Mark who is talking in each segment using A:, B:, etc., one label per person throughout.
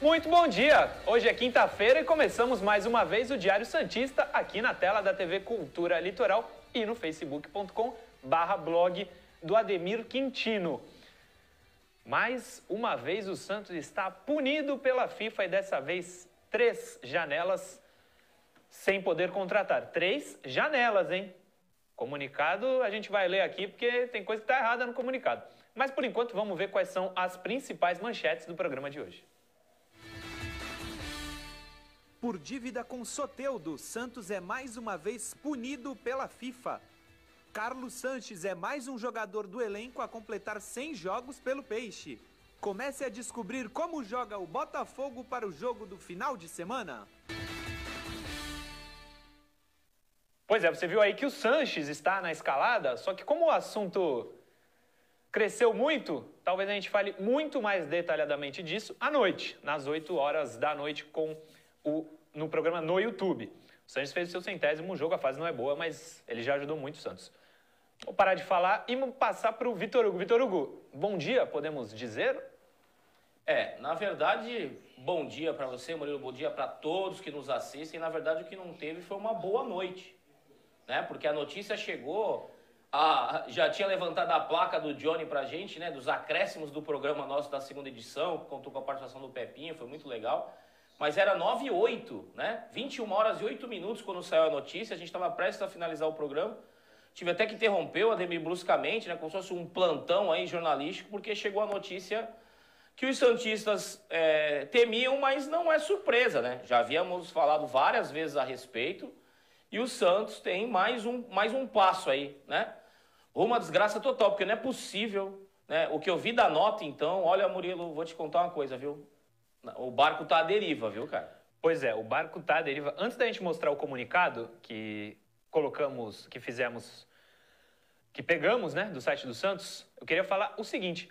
A: Muito bom dia! Hoje é quinta-feira e começamos mais uma vez o Diário Santista aqui na tela da TV Cultura Litoral e no facebook.com barra blog do Ademir Quintino. Mais uma vez o Santos está punido pela FIFA e dessa vez três janelas sem poder contratar. Três janelas, hein? Comunicado a gente vai ler aqui porque tem coisa que está errada no comunicado. Mas por enquanto vamos ver quais são as principais manchetes do programa de hoje.
B: Por dívida com Soteudo, Santos é mais uma vez punido pela FIFA. Carlos Sanches é mais um jogador do elenco a completar 100 jogos pelo Peixe. Comece a descobrir como joga o Botafogo para o jogo do final de semana.
A: Pois é, você viu aí que o Sanches está na escalada, só que como o assunto cresceu muito, talvez a gente fale muito mais detalhadamente disso à noite, nas 8 horas da noite com o, no programa no YouTube. O Santos fez o seu centésimo jogo, a fase não é boa, mas ele já ajudou muito o Santos. Vou parar de falar e passar para o Vitor Hugo. Vitor Hugo, bom dia, podemos dizer?
C: É, na verdade, bom dia para você, Murilo, bom dia para todos que nos assistem. Na verdade, o que não teve foi uma boa noite, né? Porque a notícia chegou, a, já tinha levantado a placa do Johnny pra gente, né? Dos acréscimos do programa nosso da segunda edição, contou com a participação do Pepinho, foi muito legal mas era 9 e 8, né? 21 horas e 8 minutos quando saiu a notícia, a gente estava prestes a finalizar o programa. Tive até que interromper o Ademir bruscamente, né? Como se fosse um plantão aí jornalístico, porque chegou a notícia que os Santistas é, temiam, mas não é surpresa, né? Já havíamos falado várias vezes a respeito, e o Santos tem mais um, mais um passo aí, né? Uma desgraça total, porque não é possível, né? O que eu vi da nota, então, olha, Murilo, vou te contar uma coisa, viu? O barco tá à deriva, viu, cara?
A: Pois é, o barco tá à deriva. Antes da gente mostrar o comunicado que colocamos, que fizemos, que pegamos, né, do site do Santos, eu queria falar o seguinte.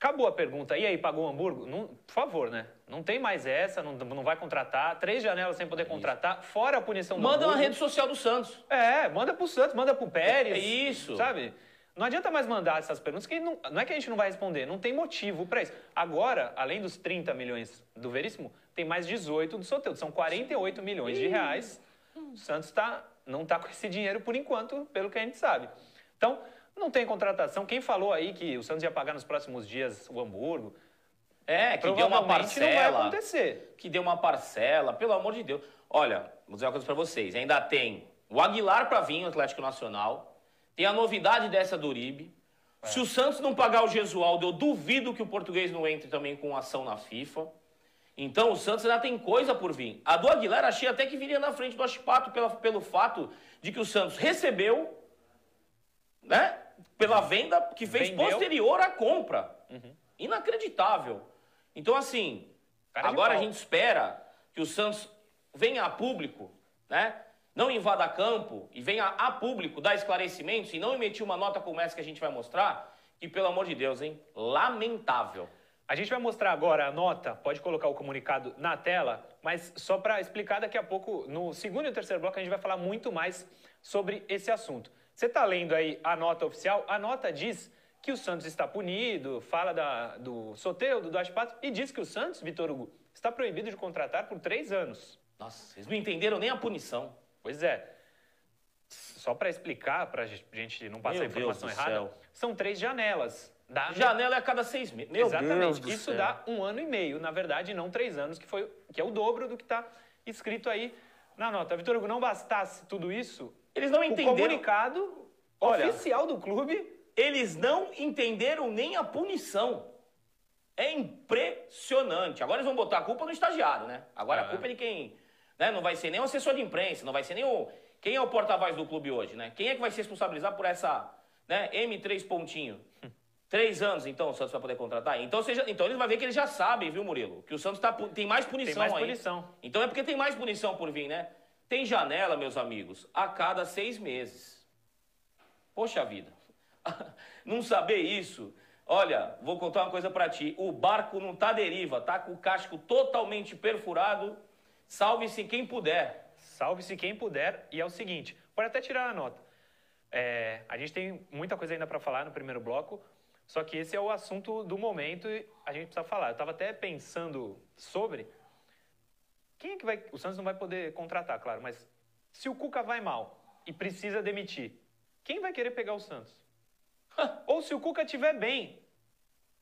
A: Acabou a pergunta. E aí, pagou o Hamburgo? Não, por favor, né? Não tem mais essa, não, não vai contratar. Três janelas sem poder contratar, fora a punição do
C: Manda
A: Hamburgo.
C: na rede social do Santos.
A: É, manda pro Santos, manda pro Pérez.
C: É isso.
A: Sabe? Não adianta mais mandar essas perguntas, que não, não é que a gente não vai responder, não tem motivo para isso. Agora, além dos 30 milhões do Veríssimo, tem mais 18 do Soteldo. São 48 milhões de reais. O Santos tá, não está com esse dinheiro por enquanto, pelo que a gente sabe. Então, não tem contratação. Quem falou aí que o Santos ia pagar nos próximos dias o Hamburgo?
C: É, que deu uma parcela.
A: não vai acontecer.
C: Que deu uma parcela, pelo amor de Deus. Olha, vou dizer uma coisa para vocês. Ainda tem o Aguilar para vir, o Atlético Nacional. Tem a novidade dessa do Uribe. É. Se o Santos não pagar o Gesualdo, eu duvido que o português não entre também com ação na FIFA. Então o Santos ainda tem coisa por vir. A do Aguilar achei até que viria na frente do Achipato pela, pelo fato de que o Santos recebeu, né? Pela venda que fez Vendeu. posterior à compra. Uhum. Inacreditável. Então, assim, Cara agora a gente espera que o Santos venha a público, né? Não invada campo e venha a público dar esclarecimentos e não emitir uma nota como essa que a gente vai mostrar, que pelo amor de Deus, hein? Lamentável.
A: A gente vai mostrar agora a nota, pode colocar o comunicado na tela, mas só para explicar daqui a pouco, no segundo e terceiro bloco, a gente vai falar muito mais sobre esse assunto. Você está lendo aí a nota oficial? A nota diz que o Santos está punido, fala da, do sorteio, do Duaspato, e diz que o Santos, Vitor Hugo, está proibido de contratar por três anos.
C: Nossa, eles não entenderam nem a punição.
A: Pois é. Só para explicar, para a gente não passar
C: Meu
A: a informação
C: Deus
A: errada, são três janelas.
C: Dá Janela é a cada seis meses. Meu
A: Exatamente.
C: Deus
A: Isso dá um ano e meio, na verdade, não três anos, que, foi, que é o dobro do que está escrito aí na nota. Vitor Hugo, não bastasse tudo isso,
C: eles não entenderam.
A: O comunicado Olha, oficial do clube.
C: Eles não entenderam nem a punição. É impressionante. Agora eles vão botar a culpa no estagiário, né? Agora a culpa é de quem né? Não vai ser nem o assessor de imprensa, não vai ser nem o. Quem é o porta-voz do clube hoje, né? Quem é que vai se responsabilizar por essa né, M3 pontinho? Três anos, então, o Santos vai poder contratar? Então, seja, então eles vão ver que eles já sabem, viu, Murilo? Que o Santos tá, tem mais punição
A: Tem mais
C: aí.
A: punição.
C: Então é porque tem mais punição por vir, né? Tem janela, meus amigos, a cada seis meses. Poxa vida. não saber isso. Olha, vou contar uma coisa para ti. O barco não tá deriva, tá com o casco totalmente perfurado Salve-se quem puder.
A: Salve-se quem puder. E é o seguinte, pode até tirar a nota. É, a gente tem muita coisa ainda para falar no primeiro bloco, Só que esse é o assunto do momento e a gente precisa falar. Eu estava até pensando sobre quem é que vai. O Santos não vai poder contratar, claro, mas se o Cuca vai mal e precisa demitir, quem vai querer pegar o Santos? Ou se o Cuca estiver bem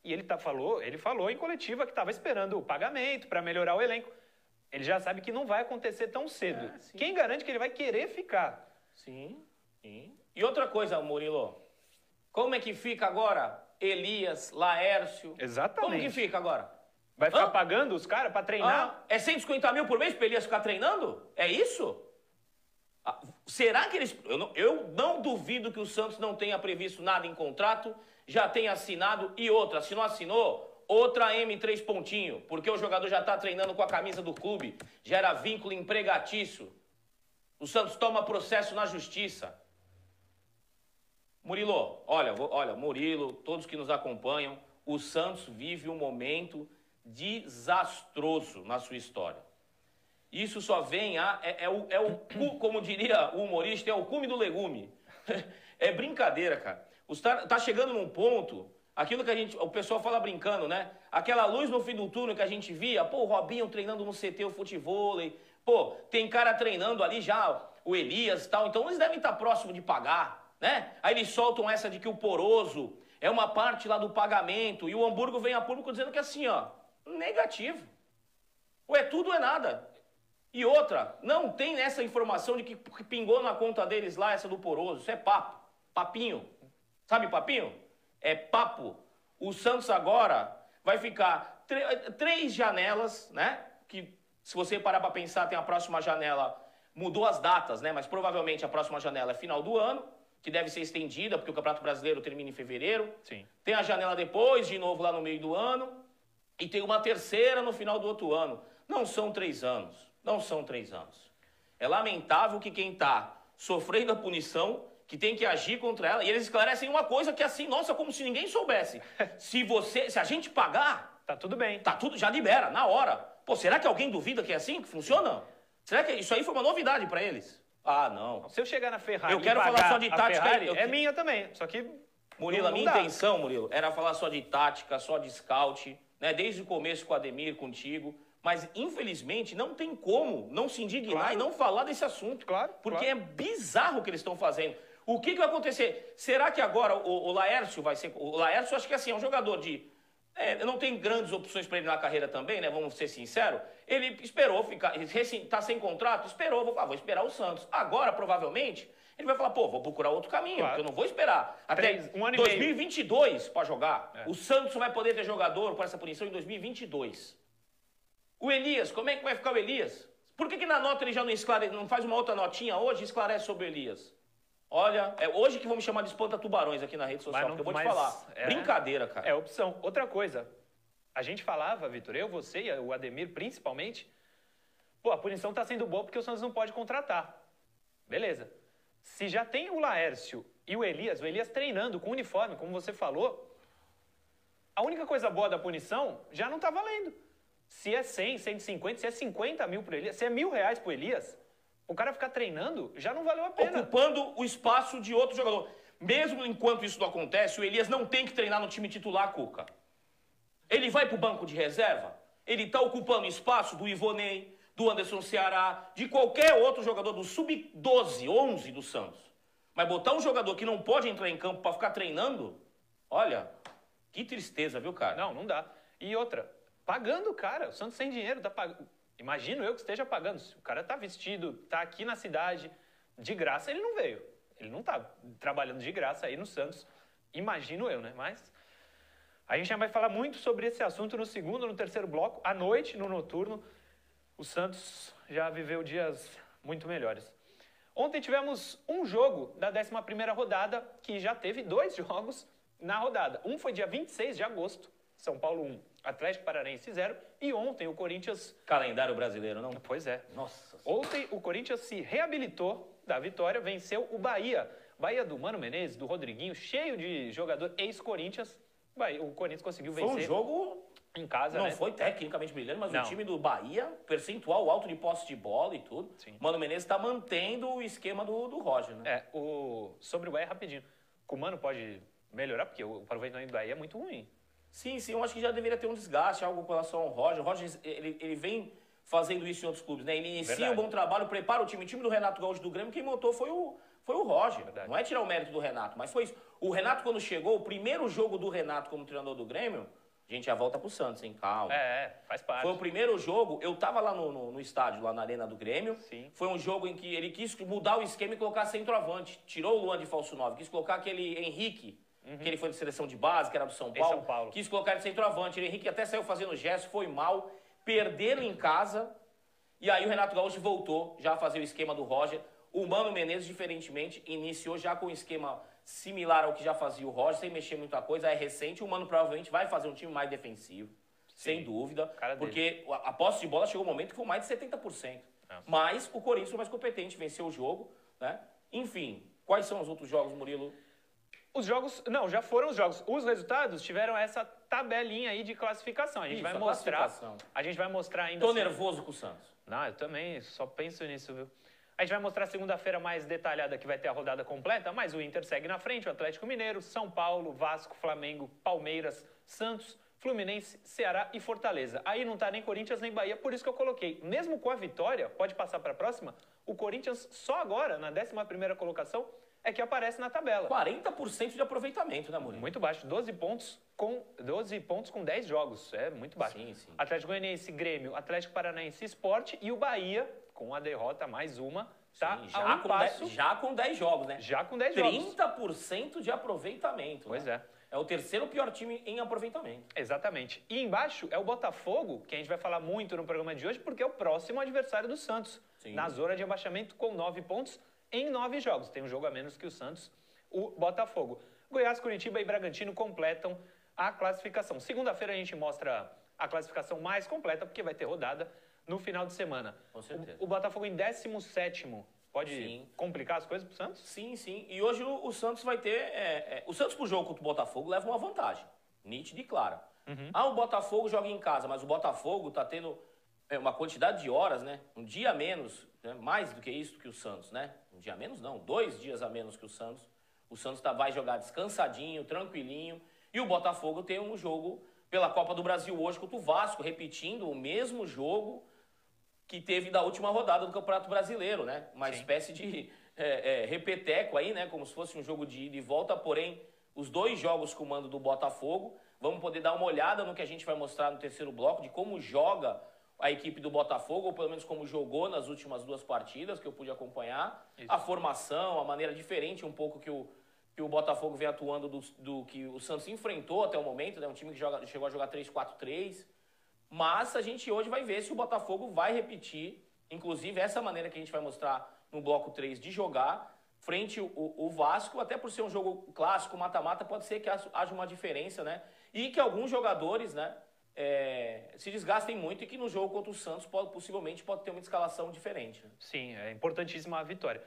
A: e ele tá, falou, ele falou em coletiva que estava esperando o pagamento para melhorar o elenco. Ele já sabe que não vai acontecer tão cedo. É, Quem garante que ele vai querer ficar?
C: Sim, sim. E outra coisa, Murilo, como é que fica agora Elias, Laércio?
A: Exatamente.
C: Como que fica agora?
A: Vai ficar Hã? pagando os caras para treinar?
C: Ah, é 150 mil por mês para Elias ficar treinando? É isso? Ah, será que eles. Eu não, eu não duvido que o Santos não tenha previsto nada em contrato já tem assinado e outra, se não assinou, outra M3 pontinho, porque o jogador já está treinando com a camisa do clube, gera vínculo empregatício. O Santos toma processo na justiça. Murilo, olha, olha, Murilo, todos que nos acompanham, o Santos vive um momento desastroso na sua história. Isso só vem a. É, é, o, é o, como diria o humorista, é o cume do legume. É brincadeira, cara. Está tá chegando num ponto, aquilo que a gente, o pessoal fala brincando, né? Aquela luz no fim do túnel que a gente via, pô, o Robinho treinando no CT o futebol, pô, tem cara treinando ali já, o Elias e tal, então eles devem estar próximo de pagar, né? Aí eles soltam essa de que o poroso é uma parte lá do pagamento e o Hamburgo vem a público dizendo que assim, ó, negativo. Ou é tudo ou é nada. E outra, não tem essa informação de que pingou na conta deles lá essa do poroso, isso é papo, papinho. Sabe papinho? É papo. O Santos agora vai ficar três janelas, né? Que se você parar para pensar, tem a próxima janela, mudou as datas, né? Mas provavelmente a próxima janela é final do ano, que deve ser estendida, porque o Campeonato Brasileiro termina em fevereiro.
A: Sim.
C: Tem a janela depois, de novo lá no meio do ano. E tem uma terceira no final do outro ano. Não são três anos. Não são três anos. É lamentável que quem está sofrendo a punição que tem que agir contra ela. E eles esclarecem uma coisa que é assim, nossa, como se ninguém soubesse. Se você, se a gente pagar,
A: tá tudo bem.
C: Tá tudo, já libera na hora. Pô, será que alguém duvida que é assim que funciona? Será que isso aí foi uma novidade para eles? Ah, não.
A: Se eu chegar na Ferrari,
C: eu quero falar só de tática.
A: Ferrari, eu... É minha também, só que
C: Murilo, a minha dá. intenção, Murilo, era falar só de tática, só de scout, né? Desde o começo com o Ademir, contigo. Mas, infelizmente, não tem como não se indignar claro. e não falar desse assunto.
A: Claro.
C: Porque
A: claro.
C: é bizarro o que eles estão fazendo. O que, que vai acontecer? Será que agora o, o Laércio vai ser. O Laércio, acho que assim, é um jogador de. É, não tem grandes opções para ele na carreira também, né? Vamos ser sinceros. Ele esperou ficar. Está sem contrato? Esperou. Vou, ah, vou esperar o Santos. Agora, provavelmente, ele vai falar, pô, vou procurar outro caminho, claro. porque eu não vou esperar até Três, um ano 2022 para jogar. É. O Santos vai poder ter jogador com essa punição em 2022. O Elias, como é que vai ficar o Elias? Por que, que na nota ele já não, esclarece, não faz uma outra notinha hoje e esclarece sobre o Elias? Olha, é hoje que vão me chamar de espanta-tubarões aqui na rede social, não, porque eu vou te falar. É, Brincadeira, cara.
A: É opção. Outra coisa, a gente falava, Vitor, eu, você e o Ademir principalmente, pô, a punição está sendo boa porque o Santos não pode contratar. Beleza. Se já tem o Laércio e o Elias, o Elias treinando com uniforme, como você falou, a única coisa boa da punição já não está valendo. Se é 100, 150, se é 50 mil para Elias, se é mil reais para Elias, o cara ficar treinando já não valeu a pena.
C: Ocupando o espaço de outro jogador. Mesmo enquanto isso não acontece, o Elias não tem que treinar no time titular, Cuca. Ele vai para o banco de reserva, ele está ocupando espaço do Ivonei, do Anderson Ceará, de qualquer outro jogador do sub-12, 11 do Santos. Mas botar um jogador que não pode entrar em campo para ficar treinando, olha, que tristeza, viu, cara?
A: Não, não dá. E outra, pagando o cara, o Santos sem dinheiro, tá pagando. Imagino eu que esteja pagando. Se o cara está vestido, está aqui na cidade, de graça, ele não veio. Ele não está trabalhando de graça aí no Santos. Imagino eu, né? Mas a gente já vai falar muito sobre esse assunto no segundo, no terceiro bloco. À noite, no noturno, o Santos já viveu dias muito melhores. Ontem tivemos um jogo da 11ª rodada, que já teve dois jogos na rodada. Um foi dia 26 de agosto, São Paulo 1, Atlético Paranaense 0. E ontem o Corinthians.
C: Calendário brasileiro, não?
A: Pois é.
C: Nossa.
A: Ontem o Corinthians se reabilitou da vitória, venceu o Bahia. Bahia do Mano Menezes, do Rodriguinho, cheio de jogador ex-Corinthians. O Corinthians conseguiu vencer.
C: Foi um jogo
A: em casa,
C: Não
A: né?
C: foi tecnicamente brilhante, mas não. o time do Bahia, percentual alto de posse de bola e tudo. Sim. Mano Menezes está mantendo o esquema do, do Roger, né?
A: É, o... sobre o Bahia, rapidinho. O Mano pode melhorar, porque o aproveitamento do Bahia é muito ruim.
C: Sim, sim, eu acho que já deveria ter um desgaste, algo com relação ao Roger. O Roger, ele, ele vem fazendo isso em outros clubes, né? Ele inicia
A: Verdade.
C: um bom trabalho, prepara o time. O time do Renato Gaúcho do Grêmio, quem montou foi o, foi o Roger.
A: Verdade.
C: Não é tirar o mérito do Renato, mas foi isso. O Renato, quando chegou, o primeiro jogo do Renato como treinador do Grêmio, a gente já volta pro Santos, hein? Calma.
A: É, é, faz parte.
C: Foi o primeiro jogo, eu tava lá no, no, no estádio, lá na Arena do Grêmio.
A: Sim.
C: Foi um jogo em que ele quis mudar o esquema e colocar centroavante. Tirou o Luan de falso 9, quis colocar aquele Henrique, que ele foi de seleção de base, que era do São Paulo.
A: São Paulo.
C: Quis colocar ele de centroavante. O Henrique até saiu fazendo gesto, foi mal. Perderam em casa. E aí o Renato Gaúcho voltou já a fazer o esquema do Roger. O Mano Menezes, diferentemente, iniciou já com um esquema similar ao que já fazia o Roger, sem mexer muita coisa. É recente. O Mano provavelmente vai fazer um time mais defensivo. Sem dúvida.
A: Cara
C: porque a a posse de bola chegou um momento que foi mais de 70%.
A: É.
C: Mas o Corinthians foi mais competente, venceu o jogo. Né? Enfim, quais são os outros jogos, Murilo?
A: Os jogos, não, já foram os jogos. Os resultados tiveram essa tabelinha aí de classificação. A gente
C: Isso,
A: vai
C: a
A: mostrar. A gente vai mostrar ainda.
C: Tô
A: assim-
C: nervoso com o Santos.
A: Não, eu também só penso nisso, viu? A gente vai mostrar segunda-feira mais detalhada que vai ter a rodada completa, mas o Inter segue na frente, o Atlético Mineiro, São Paulo, Vasco, Flamengo, Palmeiras, Santos, Fluminense, Ceará e Fortaleza. Aí não tá nem Corinthians nem Bahia, por isso que eu coloquei. Mesmo com a vitória, pode passar para a próxima, o Corinthians só agora, na 11ª colocação, é que aparece na tabela.
C: 40% de aproveitamento, né, Murilo?
A: Muito baixo, 12 pontos com 12 pontos com 10 jogos, é muito baixo.
C: Sim, sim.
A: Atlético Goianiense, Grêmio, Atlético Paranaense, Sport e o Bahia com a derrota mais uma, tá
C: Sim, já,
A: um
C: com
A: passo,
C: 10, já com 10 jogos, né?
A: já com 10 jogos.
C: 30% de aproveitamento.
A: Pois
C: né?
A: é.
C: É o terceiro pior time em aproveitamento.
A: Exatamente. E embaixo é o Botafogo, que a gente vai falar muito no programa de hoje, porque é o próximo adversário do Santos,
C: Sim.
A: na zona de abaixamento com 9 pontos em 9 jogos. Tem um jogo a menos que o Santos, o Botafogo. Goiás, Curitiba e Bragantino completam a classificação. Segunda-feira a gente mostra a classificação mais completa, porque vai ter rodada no final de semana.
C: Com certeza.
A: O, o Botafogo em 17º. Pode
C: Sim.
A: complicar as coisas pro Santos?
C: Sim, sim. E hoje o, o Santos vai ter. é, é, o Santos pro jogo contra o Botafogo leva uma vantagem. Nítida e clara.
A: Uhum.
C: Ah, o Botafogo joga em casa, mas o Botafogo tá tendo é, uma quantidade de horas, né? Um dia a menos, né? mais do que isso que o Santos, né? Um dia a menos não, dois dias a menos que o Santos. O Santos tá, vai jogar descansadinho, tranquilinho. E o Botafogo tem um jogo pela Copa do Brasil hoje contra o Vasco, repetindo o mesmo jogo que teve da última rodada do Campeonato Brasileiro, né? Uma
A: Sim.
C: espécie de é, é, repeteco aí, né? Como se fosse um jogo de ida e volta, porém, os dois jogos com o mando do Botafogo. Vamos poder dar uma olhada no que a gente vai mostrar no terceiro bloco, de como joga a equipe do Botafogo, ou pelo menos como jogou nas últimas duas partidas que eu pude acompanhar.
A: Isso.
C: A formação, a maneira diferente um pouco que o, que o Botafogo vem atuando do, do que o Santos enfrentou até o momento, né? Um time que joga, chegou a jogar 3-4-3. Mas a gente hoje vai ver se o Botafogo vai repetir, inclusive essa maneira que a gente vai mostrar no bloco 3 de jogar, frente o, o Vasco, até por ser um jogo clássico, mata-mata, pode ser que haja haja uma diferença, né? E que alguns jogadores, né, é, se desgastem muito e que no jogo contra o Santos pode, possivelmente pode ter uma escalação diferente. né?
A: Sim, é importantíssima a vitória.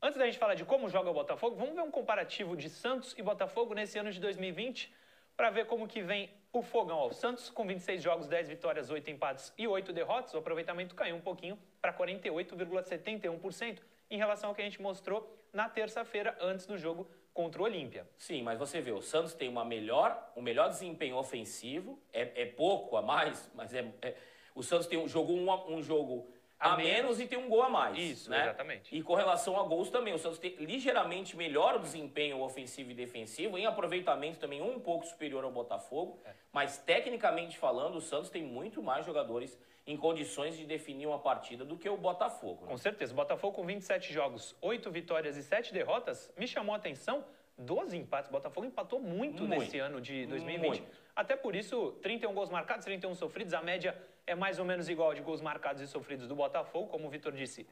A: Antes da gente falar de como joga o Botafogo, vamos ver um comparativo de Santos e Botafogo nesse ano de 2020 para ver como que vem o fogão ao Santos com 26 jogos, 10 vitórias, 8 empates e 8 derrotas. O aproveitamento caiu um pouquinho para 48,71% em relação ao que a gente mostrou na terça-feira antes do jogo contra o Olímpia.
C: Sim, mas você vê, o Santos tem uma melhor, um melhor desempenho ofensivo, é, é pouco a mais, mas é, é- o Santos tem um, jogou um, um jogo a,
A: A
C: menos,
A: menos.
C: e tem um gol a mais.
A: Isso,
C: né?
A: exatamente.
C: E com relação a gols também, o Santos tem ligeiramente melhor o desempenho ofensivo e defensivo, em aproveitamento também um pouco superior ao Botafogo,
A: É.
C: mas tecnicamente falando, o Santos tem muito mais jogadores em condições de definir uma partida do que o Botafogo. né?
A: Com certeza, o Botafogo com 27 jogos, 8 vitórias e 7 derrotas, me chamou a atenção 12 empates. O Botafogo empatou muito,
C: Muito.
A: nesse ano de 2020.
C: Muito.
A: Até por isso, 31 gols marcados, 31 sofridos. A média é mais ou menos igual de gols marcados e sofridos do Botafogo. Como o Vitor disse,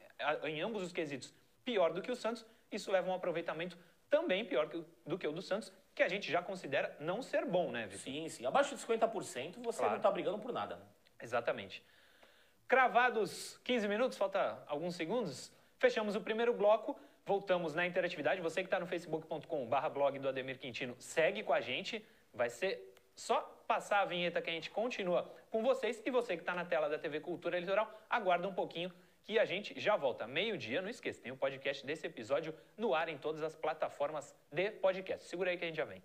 A: em ambos os quesitos, pior do que o Santos. Isso leva a um aproveitamento também pior do que o do Santos, que a gente já considera não ser bom, né, Vitor?
C: Sim, sim. Abaixo de 50%, você
A: Claro.
C: não está brigando por nada. Né?
A: Exatamente. Cravados 15 minutos, falta alguns segundos. Fechamos o primeiro bloco, Voltamos na interatividade. Você que está no facebook.com.br blog do Ademir Quintino, segue com a gente. Vai ser só passar a vinheta que a gente continua com vocês. E você que está na tela da TV Cultura Litoral, aguarda um pouquinho que a gente já volta. Meio-dia, não esqueça, tem o um podcast desse episódio no ar em todas as plataformas de podcast. Segura aí que a gente já vem.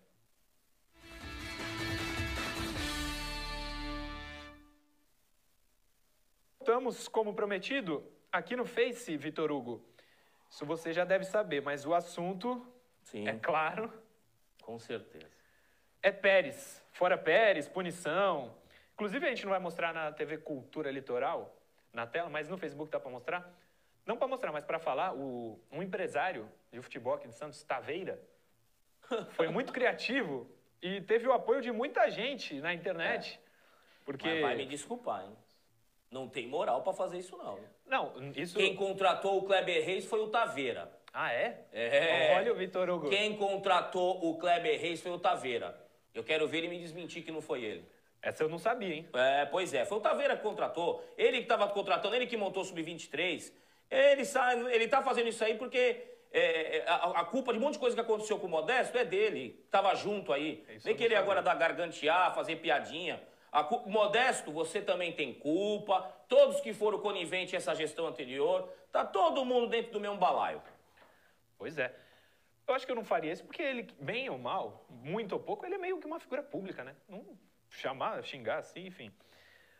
A: Voltamos, como prometido, aqui no Face, Vitor Hugo. Isso você já deve saber, mas o assunto,
C: Sim,
A: é claro,
C: com certeza.
A: é Pérez. Fora Pérez, punição. Inclusive, a gente não vai mostrar na TV Cultura Litoral, na tela, mas no Facebook dá para mostrar. Não para mostrar, mas para falar, o, um empresário de futebol aqui de Santos, Taveira, foi muito criativo e teve o apoio de muita gente na internet. Porque.
C: Mas vai me desculpar, hein? Não tem moral pra fazer isso, não.
A: Não, isso.
C: Quem contratou o Kleber Reis foi o Taveira.
A: Ah, é?
C: É.
A: Olha o Vitor Hugo.
C: Quem contratou o Kleber Reis foi o Taveira. Eu quero ver ele me desmentir que não foi ele.
A: Essa eu não sabia, hein?
C: É, pois é, foi o Taveira que contratou. Ele que estava contratando, ele que montou o Sub-23. Ele, sa- ele tá fazendo isso aí porque é, é, a, a culpa de um monte de coisa que aconteceu com o Modesto é dele. Tava junto aí.
A: Isso
C: Nem que ele agora dá gargantear, fazer piadinha. Cu- Modesto, você também tem culpa. Todos que foram coniventes essa gestão anterior. Tá todo mundo dentro do mesmo balaio.
A: Pois é. Eu acho que eu não faria isso porque ele, bem ou mal, muito ou pouco, ele é meio que uma figura pública, né? Não chamar, xingar assim, enfim.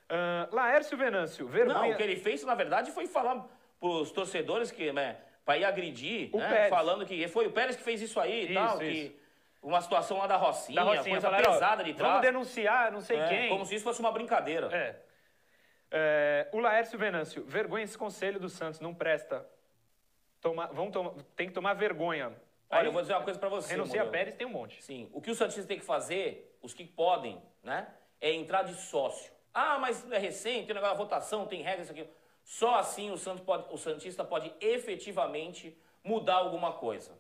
A: Ah, Laércio Venâncio, vergonha.
C: Não, o que ele fez, na verdade, foi falar pros torcedores que, né, pra ir agredir, né, falando que foi o Pérez que fez isso aí e
A: Isso,
C: tal,
A: isso.
C: que uma situação lá da Rocinha,
A: da Rocinha,
C: coisa
A: falaram,
C: pesada de
A: Vamos
C: trás.
A: denunciar, não sei
C: É,
A: quem.
C: Como se isso fosse uma brincadeira.
A: É. É, o Laércio Venâncio, vergonha esse conselho do Santos, não presta. Toma, vão tem que tomar vergonha.
C: Olha,
A: Aí,
C: eu vou dizer uma coisa pra você,
A: Renuncia a. Pérez, tem um monte.
C: Sim, o que o Santista tem que fazer, os que podem, né, é entrar de sócio. Ah, mas é recente, tem negócio da votação, tem regras, isso aqui. Só assim o, Santos pode, o Santista pode efetivamente mudar alguma coisa.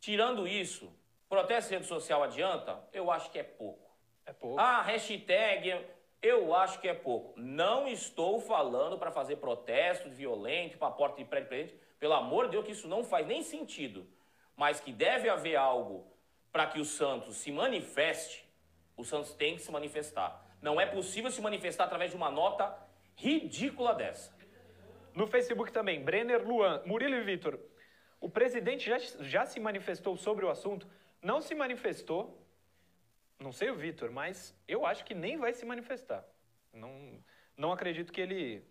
C: Tirando isso, protesto em rede social adianta? Eu acho que é pouco.
A: É pouco.
C: Ah, hashtag, eu acho que é pouco. Não estou falando para fazer protesto violento, para porta de prédio presente. Pelo amor de Deus, que isso não faz nem sentido. Mas que deve haver algo para que o Santos se manifeste, o Santos tem que se manifestar. Não é possível se manifestar através de uma nota ridícula dessa.
A: No Facebook também, Brenner Luan, Murilo e Vitor. O presidente já, já se manifestou sobre o assunto, não se manifestou, não sei o Vitor, mas eu acho que nem vai se manifestar. Não, não acredito que ele,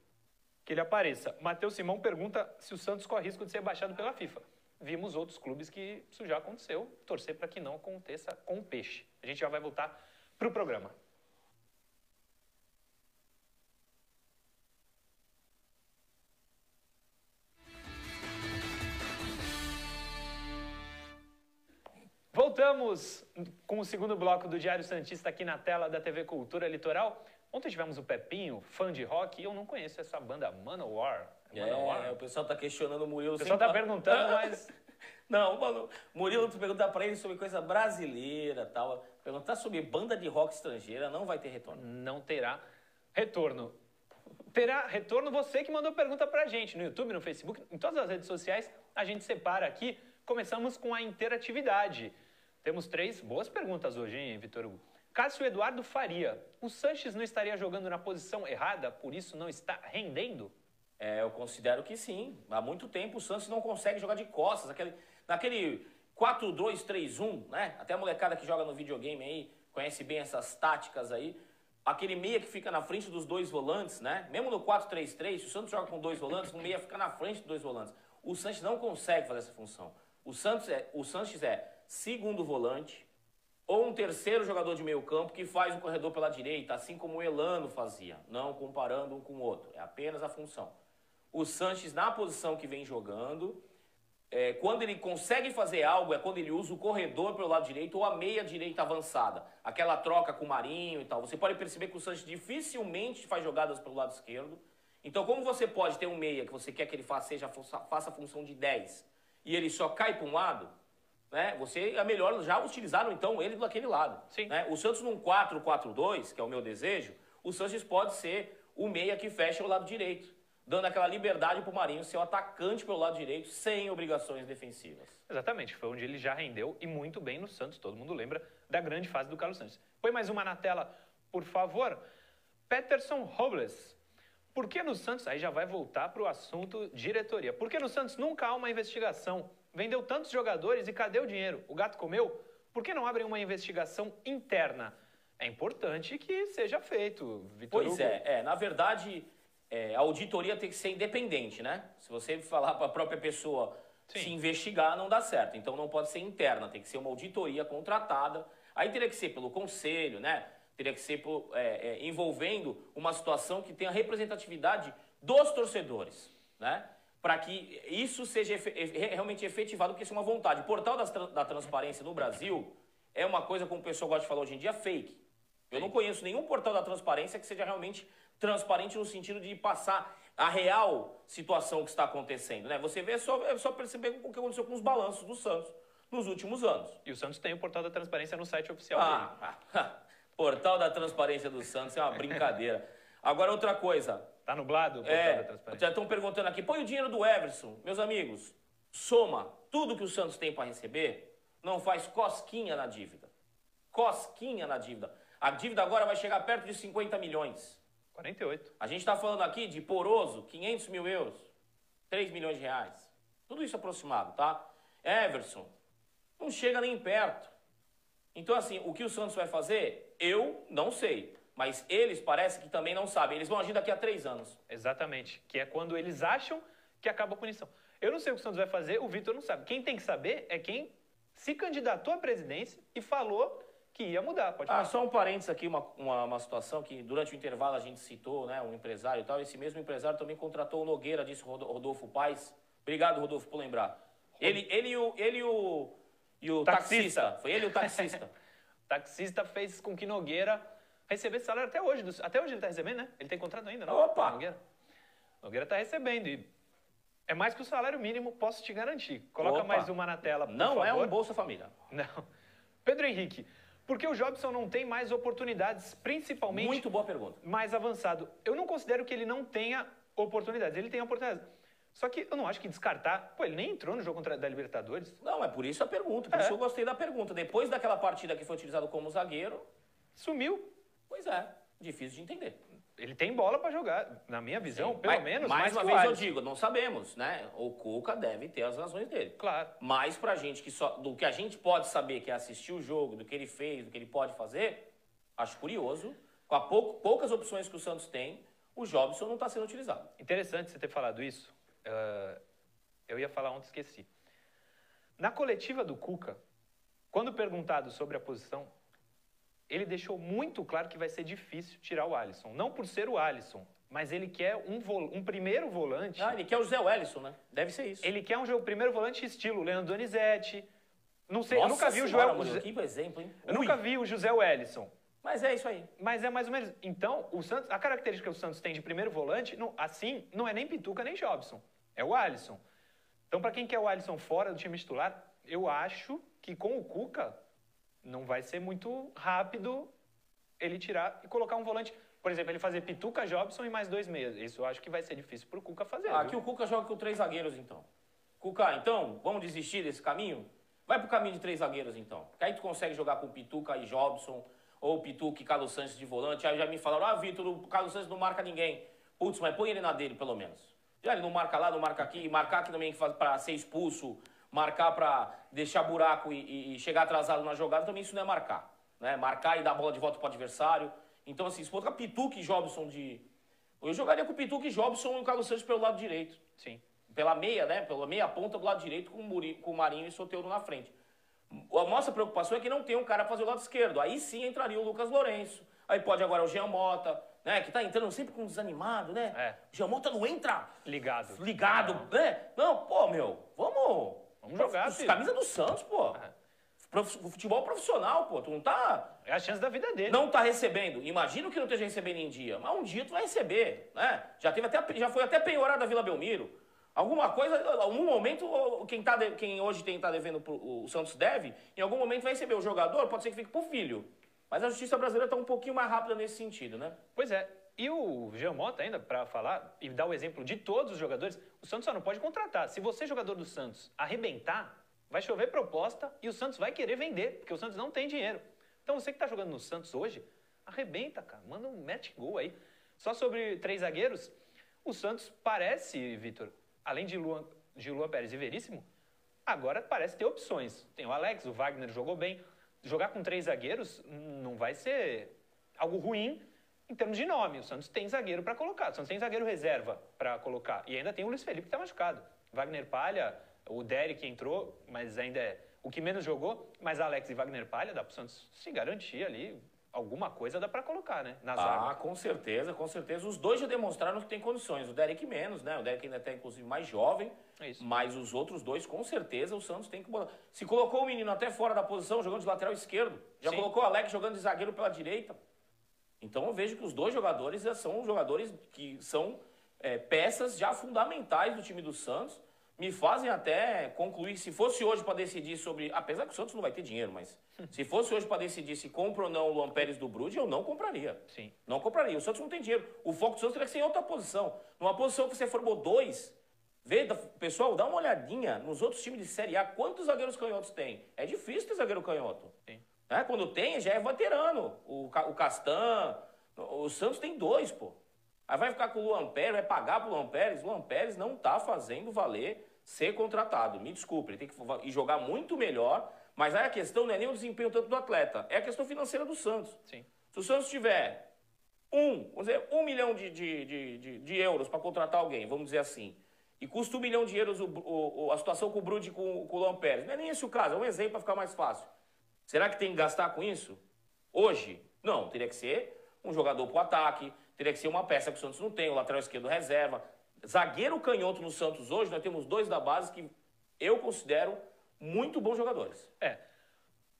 A: que ele apareça. Matheus Simão pergunta se o Santos corre risco de ser baixado pela FIFA. Vimos outros clubes que isso já aconteceu, torcer para que não aconteça com o peixe. A gente já vai voltar para o programa. Voltamos com o segundo bloco do Diário Santista aqui na tela da TV Cultura Litoral. Ontem tivemos o Pepinho, fã de rock, e eu não conheço essa banda Manowar. Manowar?
C: É, o pessoal tá questionando o Murilo.
A: O pessoal tá perguntando, mas
C: Não, mano, Murilo, tu perguntar pra ele sobre coisa brasileira tal. Perguntar sobre banda de rock estrangeira, não vai ter retorno.
A: não terá retorno. Terá retorno você que mandou pergunta pra gente no YouTube, no Facebook, em todas as redes sociais. A gente separa aqui. Começamos com a interatividade. Temos três boas perguntas hoje, hein, Vitor Hugo? Cássio Eduardo Faria. O Sanches não estaria jogando na posição errada, por isso não está rendendo?
C: É, eu considero que sim. Há muito tempo o Santos não consegue jogar de costas. Aquele, naquele 4-2-3-1, né? Até a molecada que joga no videogame aí conhece bem essas táticas aí. Aquele meia que fica na frente dos dois volantes, né? Mesmo no 4-3-3, se o Santos joga com dois volantes, o meia fica na frente dos dois volantes. O Santos não consegue fazer essa função. O Santos é, o Sanches é segundo volante ou um terceiro jogador de meio campo que faz o corredor pela direita, assim como o Elano fazia, não comparando um com o outro. É apenas a função. O Sanches, na posição que vem jogando, é, quando ele consegue fazer algo, é quando ele usa o corredor pelo lado direito ou a meia direita avançada. Aquela troca com o Marinho e tal. Você pode perceber que o Sanches dificilmente faz jogadas pelo lado esquerdo. Então, como você pode ter um meia que você quer que ele faça, seja, faça a função de 10 e ele só cai para um lado, né? Você é melhor já utilizaram então ele daquele lado.
A: Sim.
C: Né? O Santos num 4-4-2, que é o meu desejo, o Sanches pode ser o meia que fecha o lado direito, dando aquela liberdade para o Marinho ser o atacante pelo lado direito sem obrigações defensivas.
A: Exatamente, foi onde ele já rendeu e muito bem no Santos. Todo mundo lembra da grande fase do Carlos Santos. Põe mais uma na tela, por favor. Peterson Robles. Por que no Santos, aí já vai voltar para o assunto diretoria, por que no Santos nunca há uma investigação? Vendeu tantos jogadores e cadê o dinheiro? O gato comeu? Por que não abrem uma investigação interna? É importante que seja feito, Vitor
C: Pois é, é, na verdade, é, a auditoria tem que ser independente, né? Se você falar para a própria pessoa
A: Sim.
C: se investigar, não dá certo. Então não pode ser interna, tem que ser uma auditoria contratada. Aí teria que ser pelo conselho, né? Teria que ser por, é, é, envolvendo uma situação que tenha representatividade dos torcedores, né? Para que isso seja realmente efetivado, porque isso é uma vontade. O portal da transparência no Brasil é uma coisa, como o pessoal gosta de falar hoje em dia, fake. Eu não conheço nenhum portal da transparência que seja realmente transparente no sentido de passar a real situação que está acontecendo. Né? Você vê é só, é só perceber o que aconteceu com os balanços do Santos nos últimos anos.
A: E o Santos tem o portal da transparência no site oficial dele.
C: Ah, ah, portal da transparência do Santos é uma brincadeira. Agora, outra coisa.
A: Tá nublado
C: É, já estão perguntando aqui, põe o dinheiro do Everson. Meus amigos, soma tudo que o Santos tem para receber, não faz cosquinha na dívida. Cosquinha na dívida. A dívida agora vai chegar perto de 50 milhões.
A: 48.
C: A gente está falando aqui de poroso, 500 mil euros, 3 milhões de reais. Tudo isso aproximado, tá? Everson, não chega nem perto. Então, assim, o que o Santos vai fazer, eu não sei. Mas eles parece que também não sabem. Eles vão agir daqui a três anos.
A: Exatamente. Que é quando eles acham que acaba a punição. Eu não sei o que o Santos vai fazer, o Vitor não sabe. Quem tem que saber é quem se candidatou à presidência e falou que ia mudar. Pode
C: Ah,
A: falar.
C: só um parênteses aqui, uma, uma, uma situação que durante o intervalo a gente citou, né? Um empresário e tal. Esse mesmo empresário também contratou o Nogueira, disse Rodolfo Paes. Obrigado, Rodolfo, por lembrar. Ele, ele, e o, ele e o, e o
A: Taxista.
C: taxista. Foi ele e o taxista.
A: O taxista fez com que Nogueira recebesse salário até hoje. Até hoje ele está recebendo, né? Ele tem contrato ainda, não?
C: Opa!
A: Nogueira. Nogueira está recebendo e é mais que o salário mínimo, posso te garantir. Coloca
C: Opa.
A: mais uma na tela, por
C: Não é
A: favor.
C: um Bolsa Família.
A: Não. Pedro Henrique, por que o Jobson não tem mais oportunidades, principalmente
C: Muito boa pergunta.
A: mais avançado? Eu não considero que ele não tenha oportunidades. Ele tem oportunidades. Só que eu não acho que descartar. Pô, ele nem entrou no jogo contra da Libertadores.
C: Não, é por isso a pergunta. Por
A: É.
C: isso eu gostei da pergunta. Depois daquela partida que foi utilizado como zagueiro,
A: Sumiu.
C: Pois é, difícil de entender.
A: Ele tem bola pra jogar, na minha visão,
C: Sim,
A: pelo
C: mas-
A: menos.
C: Mais
A: mais
C: uma vez eu digo, não sabemos, né? O Cuca deve ter as razões dele.
A: Claro.
C: Mas pra gente que só. Do que a gente pode saber, que é assistir o jogo, do que ele fez, do que ele pode fazer, acho curioso. Com a pouco- poucas opções que o Santos tem, o Jobson não está sendo utilizado.
A: Interessante você ter falado isso. Ah, eu ia falar ontem, esqueci. Na coletiva do Cuca, quando perguntado sobre a posição, ele deixou muito claro que vai ser difícil tirar o Alisson. Não por ser o Alisson, mas ele quer um, vol- um primeiro volante.
C: Ah, ele quer o José Wellison, né? Deve ser isso.
A: Ele quer um primeiro volante estilo Leandro Donizete. Não sei, eu
C: Nossa
A: nunca vi o
C: senhora,
A: Joel.
C: Murilo,
A: José-
C: Que exemplo, hein?
A: eu
C: Ui.
A: nunca vi o José Wellison.
C: Mas é isso aí.
A: Mas é mais ou menos. Então, o Santos, a característica que o Santos tem de primeiro volante, não- assim, não é nem Pituca nem Jobson. É o Alisson. Então, para quem quer o Alisson fora do time titular, eu acho que com o Cuca não vai ser muito rápido ele tirar e colocar um volante. Por exemplo, ele fazer Pituca, Jobson e mais dois meias. Isso eu acho que vai ser difícil pro Cuca fazer.
C: Ah,
A: viu?
C: aqui o Cuca joga com três zagueiros, então. Cuca, então, vamos desistir desse caminho? Vai pro caminho de três zagueiros, então. Que aí tu consegue jogar com Pituca e Jobson, ou Pituca e Carlos Sanches de volante. Aí já me falaram, ah, Vitor, o Carlos Sanches não marca ninguém. Putz, mas põe ele na dele, pelo menos. Já ele não marca lá, não marca aqui. Marcar aqui também faz pra ser expulso, marcar pra deixar buraco e, e- chegar atrasado na jogada, também isso não é marcar. Né? Marcar e dar a bola de volta pro adversário. Então, assim, se colocar Pituca e Jobson de... Eu jogaria com o Pituca e Jobson e o Carlos Sanches pelo lado direito
A: Sim.
C: pela meia, né? Pela meia ponta do lado direito com o, Muri, com o Marinho e Soteiro na frente. A nossa preocupação é que não tem um cara pra fazer o lado esquerdo. Aí sim entraria o Lucas Lourenço. Aí pode agora o Jean Mota, né? Que tá entrando sempre com desanimado, né?
A: É.
C: O Jean Mota não entra
A: Ligado.
C: ligado, né? Não, pô, meu, vamos.
A: Vamos jogar, filho.
C: Camisa do Santos, pô.
A: É.
C: Prof- Futebol profissional, pô. Tu não tá.
A: É a chance da vida dele.
C: Não tá recebendo. Imagina que não esteja recebendo em dia. Mas um dia tu vai receber, né? Já, teve até, já foi até penhorado a Vila Belmiro. Alguma coisa, algum momento, quem, tá de- quem hoje tem, tá devendo pro, o Santos deve, em algum momento vai receber. O jogador pode ser que fique pro filho. Mas a justiça brasileira tá um pouquinho mais rápida nesse sentido, né?
A: Pois é. E o Jean Mota, ainda, para falar e dar o exemplo de todos os jogadores, o Santos só não pode contratar. Se você, jogador do Santos, arrebentar, vai chover proposta e o Santos vai querer vender, porque o Santos não tem dinheiro. Então você que está jogando no Santos hoje, arrebenta, cara. Manda um match gol aí. Só sobre três zagueiros, o Santos parece, Vitor, além de Luan, de Luan Pérez e Veríssimo, agora parece ter opções. Tem o Alex, o Wagner jogou bem. Jogar com três zagueiros não vai ser algo ruim, em termos de nome. O Santos tem zagueiro para colocar, o Santos tem zagueiro reserva para colocar. E ainda tem o Luiz Felipe que está machucado. Wagner Palha, o Derek entrou, mas ainda é o que menos jogou. Mas Alex e Wagner Palha dá para o Santos se garantir ali. Alguma coisa dá para colocar, né? Na
C: ah, com certeza, com certeza. Os dois já demonstraram que tem condições. O Derek menos, né? O Derek ainda está, inclusive, mais jovem.
A: É.
C: Mas os outros dois, com certeza, o Santos tem que botar. Se colocou o menino até fora da posição, jogando de lateral esquerdo. Já
A: Sim.
C: colocou o Alex jogando de zagueiro pela direita. Então eu vejo que os dois jogadores já são jogadores que são é, peças já fundamentais do time do Santos. Me fazem até concluir, se fosse hoje para decidir sobre. Apesar que o Santos não vai ter dinheiro, mas se fosse hoje para decidir se compra ou não o Luan Pérez do Brude, eu não compraria.
A: Sim.
C: Não compraria. O Santos não tem dinheiro. O foco do Santos teria que ser em outra posição. Numa posição que você formou dois. Vê, pessoal, dá uma olhadinha nos outros times de Série A. Quantos zagueiros canhotos tem? É difícil ter zagueiro canhoto.
A: Sim.
C: Né? Quando tem, já é veterano. O, o Castan. O Santos tem dois, pô. Aí vai ficar com o Luan Pérez, vai pagar pro Luan Pérez. Luan Pérez não tá fazendo valer ser contratado. Me desculpe, ele tem que ir jogar muito melhor. Mas aí a questão não é nem o desempenho tanto do atleta, é a questão financeira do Santos.
A: Sim.
C: Se o Santos tiver um, vamos dizer, um milhão de, de, de, de, de euros para contratar alguém, vamos dizer assim, e custa um milhão de euros o, o- o- a situação com o Brude e com, com o Luan Pérez, não é nem esse o caso, é um exemplo para ficar mais fácil. Será que tem que gastar com isso? Hoje? Não, teria que ser um jogador para o ataque, teria que ser uma peça que o Santos não tem, o lateral esquerdo reserva. Zagueiro canhoto no Santos hoje, nós temos dois da base que eu considero muito bons jogadores.
A: É.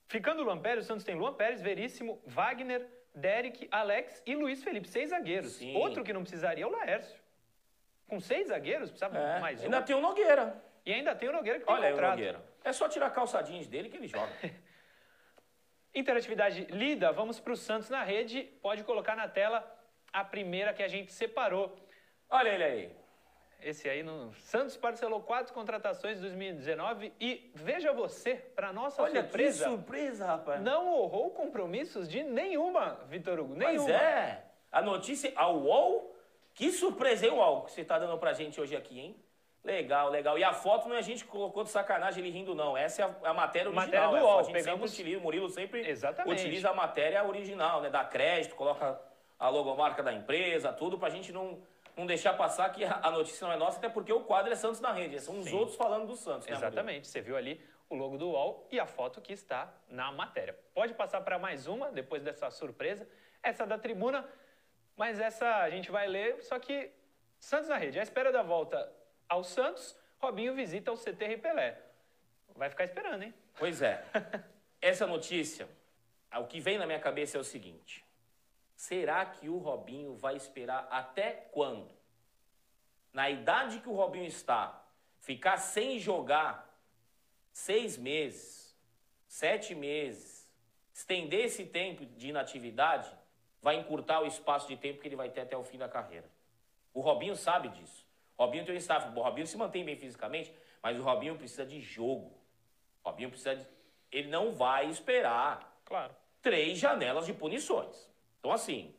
A: Ficando o Luan Pérez, o Santos tem Luan Pérez, Veríssimo, Wagner, Derek, Alex e Luiz Felipe. Seis zagueiros.
C: Sim.
A: Outro que não precisaria é o Laércio. Com seis zagueiros, precisava
C: É,
A: mais um.
C: ainda tem o Nogueira.
A: E ainda tem o Nogueira que tem
C: Olha aí o
A: contrato.
C: Nogueira. É só tirar a calça jeans dele que ele joga.
A: Interatividade lida, vamos para o Santos na rede. Pode colocar na tela a primeira que a gente separou.
C: Olha ele aí.
A: Esse aí no Santos parcelou quatro contratações em 2019 e veja você, para nossa
C: Olha
A: surpresa,
C: que surpresa, rapaz.
A: não honrou compromissos de nenhuma, Vitor Hugo, nenhuma.
C: é. A notícia, a UOL, que surpresa, hein, UOL, que você tá dando pra gente hoje aqui, hein? Legal, legal. E a foto não é a gente que colocou de sacanagem ele rindo, não. Essa é a, a matéria original.
A: Matéria do
C: é
A: UOL,
C: A gente
A: pegamos-
C: sempre utiliza, o Murilo sempre
A: Exatamente.
C: utiliza a matéria original, né? Dá crédito, coloca a logomarca da empresa, tudo, pra gente não, não deixar passar que a, notícia não é nossa, até porque o quadro é Santos na rede. São os
A: Sim.
C: outros falando do Santos, né, Murilo?
A: Exatamente, você viu ali o logo do UOL e a foto que está na matéria. Pode passar para mais uma, depois dessa surpresa. Essa da tribuna, mas essa a gente vai ler, só que Santos na rede. À espera da volta ao Santos, Robinho visita o CT Pelé. Vai ficar esperando, hein?
C: Pois é. Essa notícia, o que vem na minha cabeça é o seguinte: será que o Robinho vai esperar até quando? Na idade que o Robinho está, ficar sem jogar seis meses, sete meses, estender esse tempo de inatividade, vai encurtar o espaço de tempo que ele vai ter até o fim da carreira. O Robinho sabe disso. Robinho tem um staff. O Robinho se mantém bem fisicamente, mas o Robinho precisa de jogo. O Robinho precisa de... Ele não vai esperar
A: Claro.
C: três janelas de punições. Então, assim,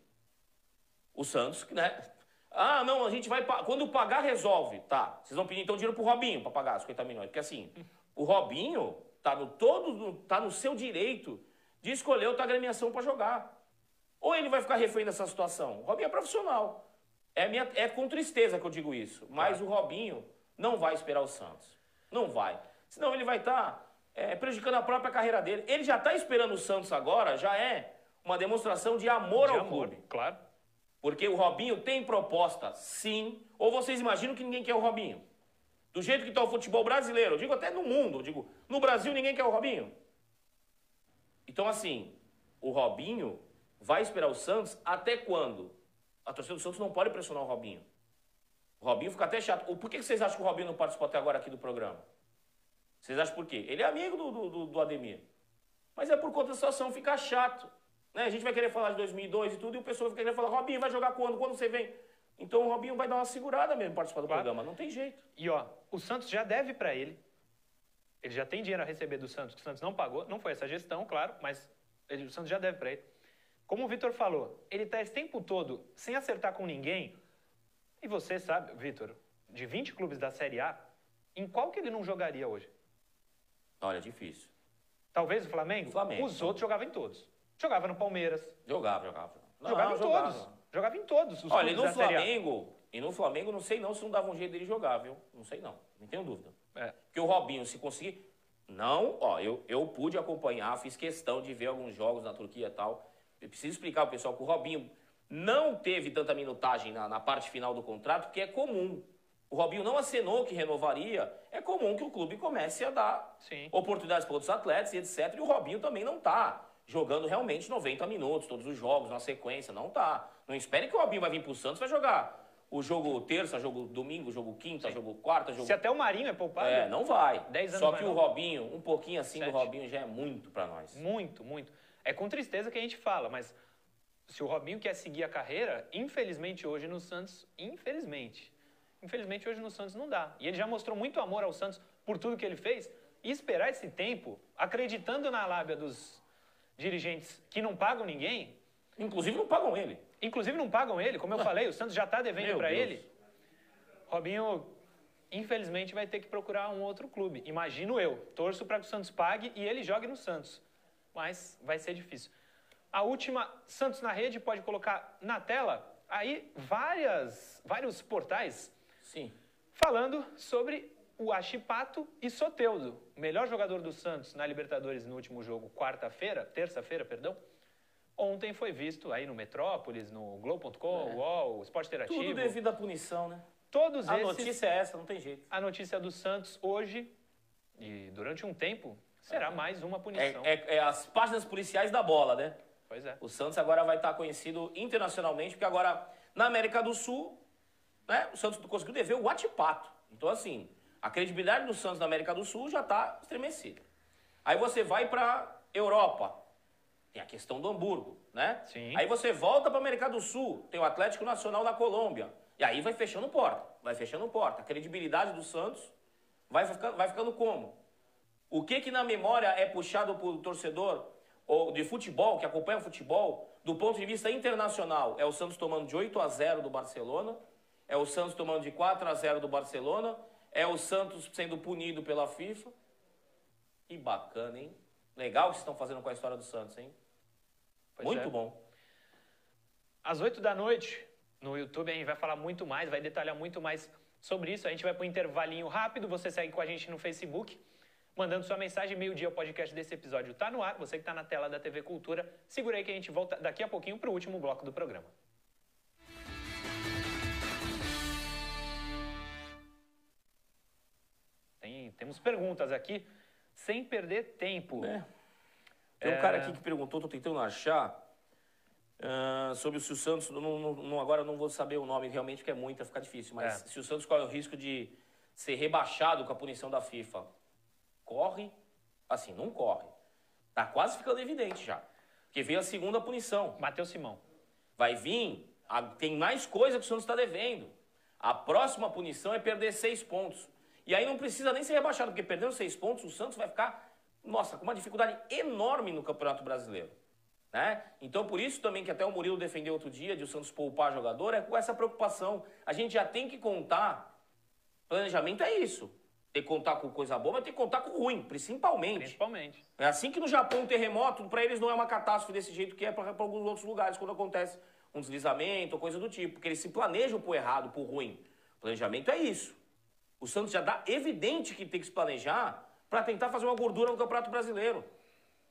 C: o Santos, né? Ah, não, a gente vai. Quando pagar, resolve. Tá. Vocês vão pedir então dinheiro pro Robinho para pagar 50 milhões. Porque assim, o Robinho tá no todo, tá no seu direito de escolher outra agremiação para jogar. Ou ele vai ficar refém dessa situação. O Robinho é profissional. É, minha, é com tristeza que eu digo isso. Mas o Robinho não vai esperar o Santos. Não vai. Senão ele vai estar prejudicando a própria carreira dele. Ele já está esperando o Santos agora, já é uma demonstração de amor
A: De
C: ao
A: amor,
C: clube.
A: claro.
C: Porque o Robinho tem proposta, sim. Ou vocês imaginam que ninguém quer o Robinho? Do jeito que está o futebol brasileiro, eu digo até no mundo, eu digo, no Brasil ninguém quer o Robinho. Então, assim, o Robinho vai esperar o Santos até quando? A torcida do Santos não pode pressionar o Robinho. O Robinho fica até chato. Ou Por que vocês acham que o Robinho não participou até agora aqui do programa? Vocês acham por quê? Ele é amigo do, do, do- Ademir. Mas é por conta da situação ficar chato. Né? A gente vai querer falar de 2002 e tudo, e o pessoal vai querer falar, Robinho, vai jogar quando? Quando você vem? Então o Robinho vai dar uma segurada mesmo participar do
A: Claro.
C: programa. Não tem jeito.
A: E ó, o Santos já deve para ele. Ele já tem dinheiro a receber do Santos, que o Santos não pagou. Não foi essa gestão, claro, mas ele- o Santos já deve para ele. Como o Vitor falou, ele está esse tempo todo sem acertar com ninguém. E você sabe, Vitor, de 20 clubes da Série A, em qual que ele não jogaria hoje?
C: Olha, difícil.
A: Talvez o Flamengo?
C: Flamengo.
A: Os outros jogavam em todos. Jogava no Palmeiras,
C: Jogava, jogava. Não,
A: jogava em
C: jogava.
A: todos. Jogava em todos os
C: Olha, e no. Flamengo, e no Flamengo, não sei não se não dava um jeito dele jogar, viu? Não sei não, não tenho dúvida.
A: É.
C: Porque o Robinho, se conseguir. Não, ó, eu, eu pude acompanhar, fiz questão de ver alguns jogos na Turquia e tal. Eu preciso explicar ao pessoal que o Robinho não teve tanta minutagem na, na parte final do contrato, porque é comum. O Robinho não acenou que renovaria, é comum que o clube comece a dar
A: Sim.
C: oportunidades para outros atletas e etc. E o Robinho também não tá jogando realmente 90 minutos, todos os jogos, na sequência, não tá. Não espere que o Robinho vai vir pro Santos, vai jogar o jogo terça, jogo domingo, jogo quinta, jogo quarta, jogo...
A: Se até o Marinho é poupado,
C: É, não vai.
A: Dez anos
C: Só que o. Robinho, um pouquinho assim
A: Sete.
C: do Robinho já é muito para nós.
A: muito, muito. É com tristeza que a gente fala, mas se o Robinho quer seguir a carreira, infelizmente hoje no Santos, infelizmente, infelizmente hoje no Santos não dá. E ele já mostrou muito amor ao Santos por tudo que ele fez. E esperar esse tempo, acreditando na lábia dos dirigentes que não pagam ninguém,
C: Inclusive não pagam ele.
A: inclusive não pagam ele, como eu falei, o Santos já está devendo para ele. Robinho, infelizmente, vai ter que procurar um outro clube. Imagino eu. Torço para que o Santos pague e ele jogue no Santos. Mas vai ser difícil. A última, Santos na rede, pode colocar na tela. Aí, várias, vários portais
C: Sim.
A: falando sobre o Achipato e Soteudo, o melhor jogador do Santos na Libertadores no último jogo, quarta-feira, terça-feira, perdão. Ontem foi visto aí no Metrópolis, no Globo.com,
C: É.
A: UOL, Esporte Interativo.
C: Tudo devido à punição, né?
A: Todos
C: A
A: esses.
C: notícia é essa, não tem jeito.
A: A notícia do Santos hoje, e durante um tempo, será mais uma
C: É,
A: punição.
C: é- é as páginas policiais da bola, né?
A: Pois é.
C: O Santos agora vai estar conhecido internacionalmente, porque agora na América do Sul, né, o Santos conseguiu dever o Atipato. Então, assim, a credibilidade do Santos na América do Sul já está estremecida. Aí você vai para Europa, tem a questão do Hamburgo, né?
A: Sim.
C: Aí você volta para América do Sul, tem o Atlético Nacional da Colômbia. E aí vai fechando porta, vai fechando porta. A credibilidade do Santos vai vai ficando como? O que que na memória é puxado por torcedor ou de futebol, que acompanha o futebol, do ponto de vista internacional? É o Santos tomando de 8 a 0 do Barcelona, é o Santos tomando de 4 a 0 do Barcelona, é o Santos sendo punido pela FIFA. Que bacana, hein? Legal o que vocês estão fazendo com a história do Santos, hein?
A: Pois
C: Muito
A: é.
C: bom.
A: Às 8 da noite, no YouTube, a gente vai falar muito mais, vai detalhar muito mais sobre isso. A gente vai para um intervalinho rápido. Você segue com a gente no Facebook, mandando sua mensagem. Meio-dia, o podcast desse episódio está no ar. Você que está na tela da TV Cultura, segura aí que a gente volta daqui a pouquinho para o último bloco do programa. Tem, temos perguntas aqui, sem perder tempo.
C: É. Tem um cara aqui que perguntou, tô tentando achar, ah, sobre se o Santos, não, não- agora eu não vou saber o nome realmente, porque é muito, vai ficar difícil, mas
A: É.
C: se o Santos corre o risco de ser rebaixado com a punição da FIFA, corre? Assim, não corre. Tá quase ficando evidente já. Porque veio a segunda punição.
A: Matheus Simão.
C: Vai vir, a- tem mais coisa que o Santos está devendo. A próxima punição é perder seis pontos. E aí não precisa nem ser rebaixado, porque perdendo seis pontos, o Santos vai ficar, nossa, com uma dificuldade enorme no Campeonato Brasileiro. Né? Então, por isso também que até o Murilo defendeu outro dia de o Santos poupar jogador, é com essa preocupação. A gente já tem que contar. Planejamento é isso. Tem que contar com coisa boa, mas tem que contar com ruim, principalmente.
A: Principalmente.
C: É assim que no Japão um terremoto, para eles não é uma catástrofe desse jeito que é para alguns outros lugares quando acontece um deslizamento ou coisa do tipo, porque eles se planejam por errado, por ruim. Planejamento é isso. O Santos já dá evidente que tem que se planejar para tentar fazer uma gordura no Campeonato Brasileiro.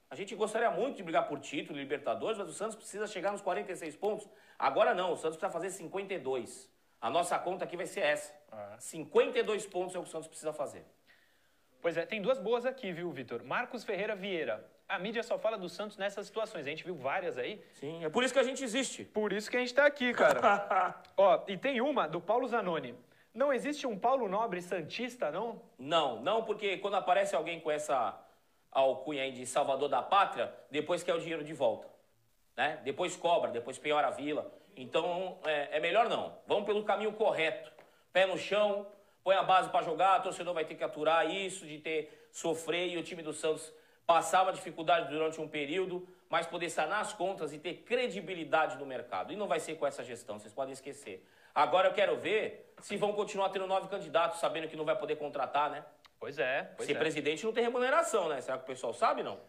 C: A gente gostaria muito de brigar por título, Libertadores, mas o Santos precisa chegar nos 46 pontos. Agora não, o Santos precisa fazer 52. A nossa conta aqui vai ser essa.
A: Ah.
C: 52 pontos é o que o Santos precisa fazer.
A: Pois é, tem duas boas aqui, viu, Vitor? Marcos Ferreira Vieira. A mídia só fala do Santos nessas situações. A gente viu várias aí.
C: Sim, é por isso que a gente existe.
A: Por isso que a gente tá aqui, cara. Ó, e tem uma do Paulo Zanoni. Não existe um Paulo Nobre Santista, não?
C: Não, não, porque quando aparece alguém com essa alcunha aí de salvador da pátria, depois quer o dinheiro de volta. Né? Depois cobra, depois penhora a vila. Então é, é melhor não. Vamos pelo caminho correto. Pé no chão, põe a base para jogar, o torcedor vai ter que aturar isso, de ter sofrer e o time do Santos passar uma dificuldade durante um período, mas poder sanar as contas e ter credibilidade no mercado. E não vai ser com essa gestão, vocês podem esquecer. Agora eu quero ver se vão continuar tendo nove candidatos, sabendo que não vai poder contratar, né?
A: Pois é, pois
C: Ser
A: é.
C: presidente não tem remuneração, né? Será que o pessoal sabe, não?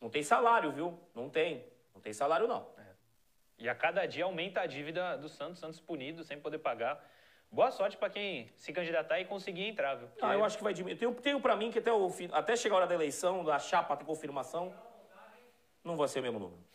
C: Não tem salário, viu? Não tem. Não tem salário, não.
A: E a cada dia aumenta a dívida do Santos, Santos punido, sem poder pagar. Boa sorte para quem se candidatar e conseguir entrar, viu?
C: Porque... Ah, eu acho que vai diminuir. Tenho, tenho para mim que até, o, até chegar a hora da eleição, da chapa ter confirmação, não vai ser o mesmo número.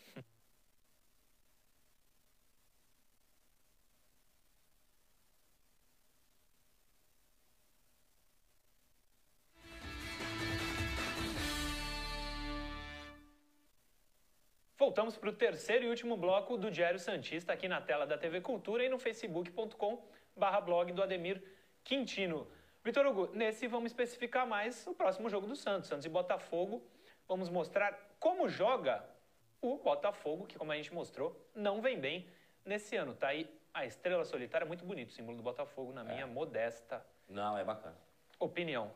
A: Voltamos para o terceiro e último bloco do Diário Santista, aqui na tela da TV Cultura e no facebook.com barra blog do Ademir Quintino. Vitor Hugo, nesse vamos especificar mais o próximo jogo do Santos, Santos e Botafogo. Vamos mostrar como joga o Botafogo, que como a gente mostrou, não vem bem nesse ano. Tá aí a estrela solitária, muito bonito o símbolo do Botafogo, na minha é. modesta
C: Não, é bacana.
A: opinião.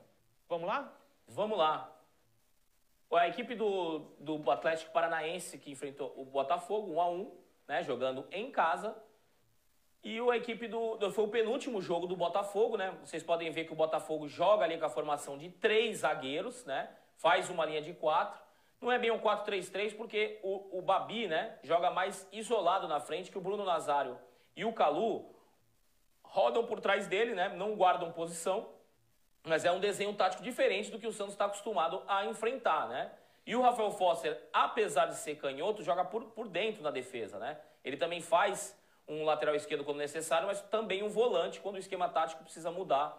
A: Vamos lá?
C: Vamos lá. A equipe do, do Atlético Paranaense que enfrentou o Botafogo, 1 a 1 né, jogando em casa. E a equipe do, do, Foi o penúltimo jogo do Botafogo, né? Vocês podem ver que o Botafogo joga ali com a formação de três zagueiros, né? Faz uma linha de quatro. Não é bem um 4-3-3, porque o, o Babi, né? Joga mais isolado na frente, que o Bruno Nazário e o Calu rodam por trás dele, né? Não guardam posição. Mas é um desenho tático diferente do que o Santos está acostumado a enfrentar, né? E o Rafael Foster, apesar de ser canhoto, joga por, por dentro na defesa, né? Ele também faz um lateral esquerdo quando necessário, mas também um volante quando o esquema tático precisa mudar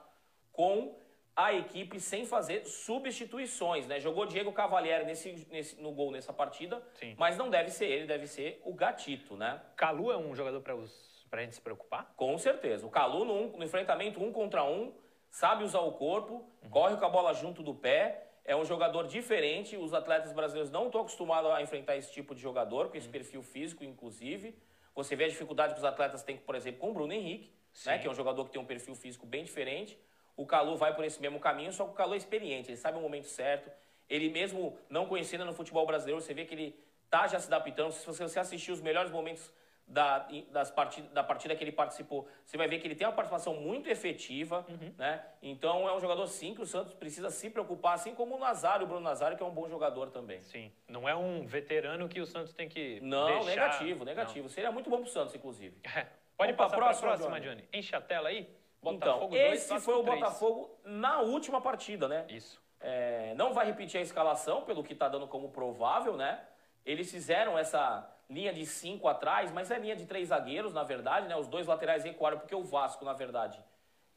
C: com a equipe sem fazer substituições, né? Jogou Diego Cavalieri nesse, nesse, no gol nessa partida, Sim. mas não deve ser ele, deve ser o Gatito, né?
A: Calu é um jogador para a gente se preocupar?
C: Com certeza. O Calu no, no enfrentamento um contra um sabe usar o corpo, uhum. corre com a bola junto do pé, é um jogador diferente. Os atletas brasileiros não estão acostumados a enfrentar esse tipo de jogador, com esse uhum. perfil físico, inclusive. Você vê a dificuldade que os atletas têm, por exemplo, com o Bruno Henrique, né, que é um jogador que tem um perfil físico bem diferente. O Calu vai por esse mesmo caminho, só que o Calu é experiente, ele sabe o momento certo. Ele mesmo não conhecendo no futebol brasileiro, você vê que ele tá já se adaptando. Se você assistir os melhores momentos da, das partida, da partida que ele participou, você vai ver que ele tem uma participação muito efetiva, uhum. né? Então é um jogador sim que o Santos precisa se preocupar, assim como o Nazário, o Bruno Nazário, que é um bom jogador também.
A: Sim, não é um veterano que o Santos tem que
C: Não,
A: deixar...
C: negativo, negativo. Não. Seria muito bom pro Santos, inclusive.
A: É. Pode Vamos passar para a próxima, próxima Johnny. Enche a tela aí.
C: Botafogo então, 2, esse foi o 3. Botafogo na última partida, né?
A: Isso.
C: É, não vai repetir a escalação, pelo que está dando como provável, né? Eles fizeram essa linha de cinco atrás, mas é linha de três zagueiros, na verdade, né? Os dois laterais recuaram porque o Vasco, na verdade,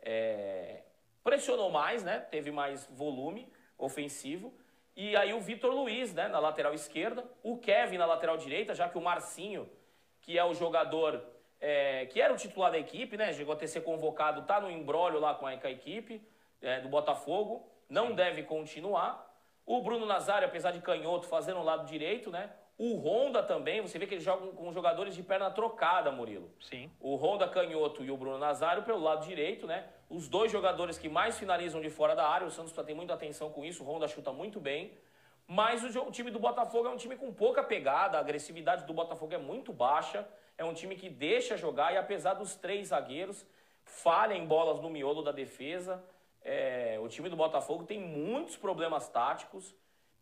C: é... pressionou mais, né? Teve mais volume ofensivo. E aí o Vitor Luiz, né, na lateral esquerda, o Kevin na lateral direita, já que o Marcinho, que é o jogador é, que era o titular da equipe, né, chegou a ter ser convocado, tá no embrólio lá com a, com a equipe é, do Botafogo, não Sim. deve continuar. O Bruno Nazário, apesar de canhoto, fazendo o lado direito, né? O Honda também, você vê que eles jogam com jogadores de perna trocada, Murilo.
A: Sim.
C: O Honda canhoto e o Bruno Nazário pelo lado direito, né? Os dois jogadores que mais finalizam de fora da área, o Santos tem muita atenção com isso, o Honda chuta muito bem. Mas o, time do Botafogo é um time com pouca pegada, a agressividade do Botafogo é muito baixa. É um time que deixa jogar e apesar dos três zagueiros, falha em bolas no miolo da defesa. É, o time do Botafogo tem muitos problemas táticos.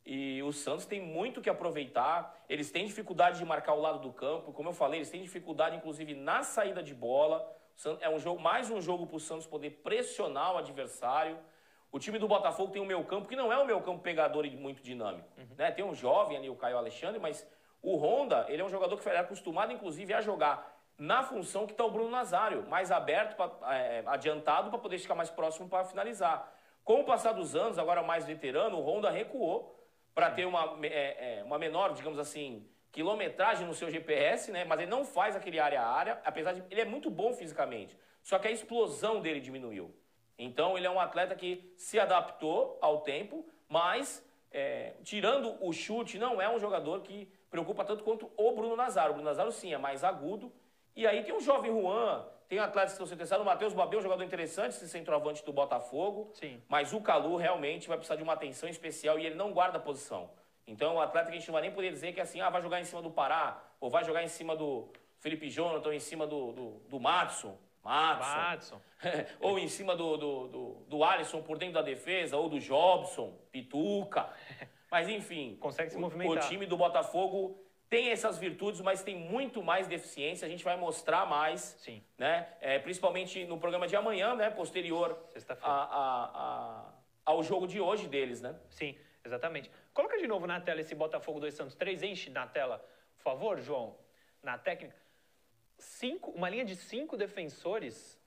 C: E o Santos tem muito que aproveitar. Eles têm dificuldade de marcar o lado do campo. Como eu falei, eles têm dificuldade, inclusive, na saída de bola. É um jogo, mais um jogo para o Santos poder pressionar o adversário. O time do Botafogo tem o meu campo, que não é o meu campo pegador e muito dinâmico. Uhum. Né? Tem um jovem ali, o Caio Alexandre, mas o Honda, ele é um jogador que foi acostumado, inclusive, a jogar na função que está o Bruno Nazário, mais aberto, pra, é, adiantado, para poder ficar mais próximo para finalizar. Com o passar dos anos, agora mais veterano, o Honda recuou para ter uma, é, é, uma menor, digamos assim, quilometragem no seu GPS, né? Mas ele não faz aquele área a área, apesar de ele é muito bom fisicamente. Só que a explosão dele diminuiu. Então ele é um atleta que se adaptou ao tempo, mas é, tirando o chute, não é um jogador que preocupa tanto quanto o Bruno Nazário. O Bruno Nazário sim é mais agudo. E aí tem o jovem Juan, tem atletas que estão interessados. O Matheus Babel, um jogador interessante, esse centroavante do Botafogo.
A: Sim.
C: Mas o Calu realmente vai precisar de uma atenção especial e ele não guarda posição. Então é um atleta que a gente não vai nem poder dizer que assim, ah, vai jogar em cima do Pará, ou vai jogar em cima do Felipe Jonathan, ou em cima do, do, do Matson. Matson.
A: Matson.
C: ou em cima do, do, do, do Alisson por dentro da defesa, ou do Jobson, Pituca. Mas enfim.
A: Consegue se movimentar.
C: O time do Botafogo tem essas virtudes, mas tem muito mais deficiência. A gente vai mostrar mais,
A: Sim.
C: né? É, principalmente no programa de amanhã, né? Posterior a- a- a- ao jogo de hoje deles, né?
A: Sim, exatamente. Coloca de novo na tela esse Botafogo 2 Santos 3. Enche na tela, por favor, João. Na técnica. Cinco, uma linha de cinco defensores.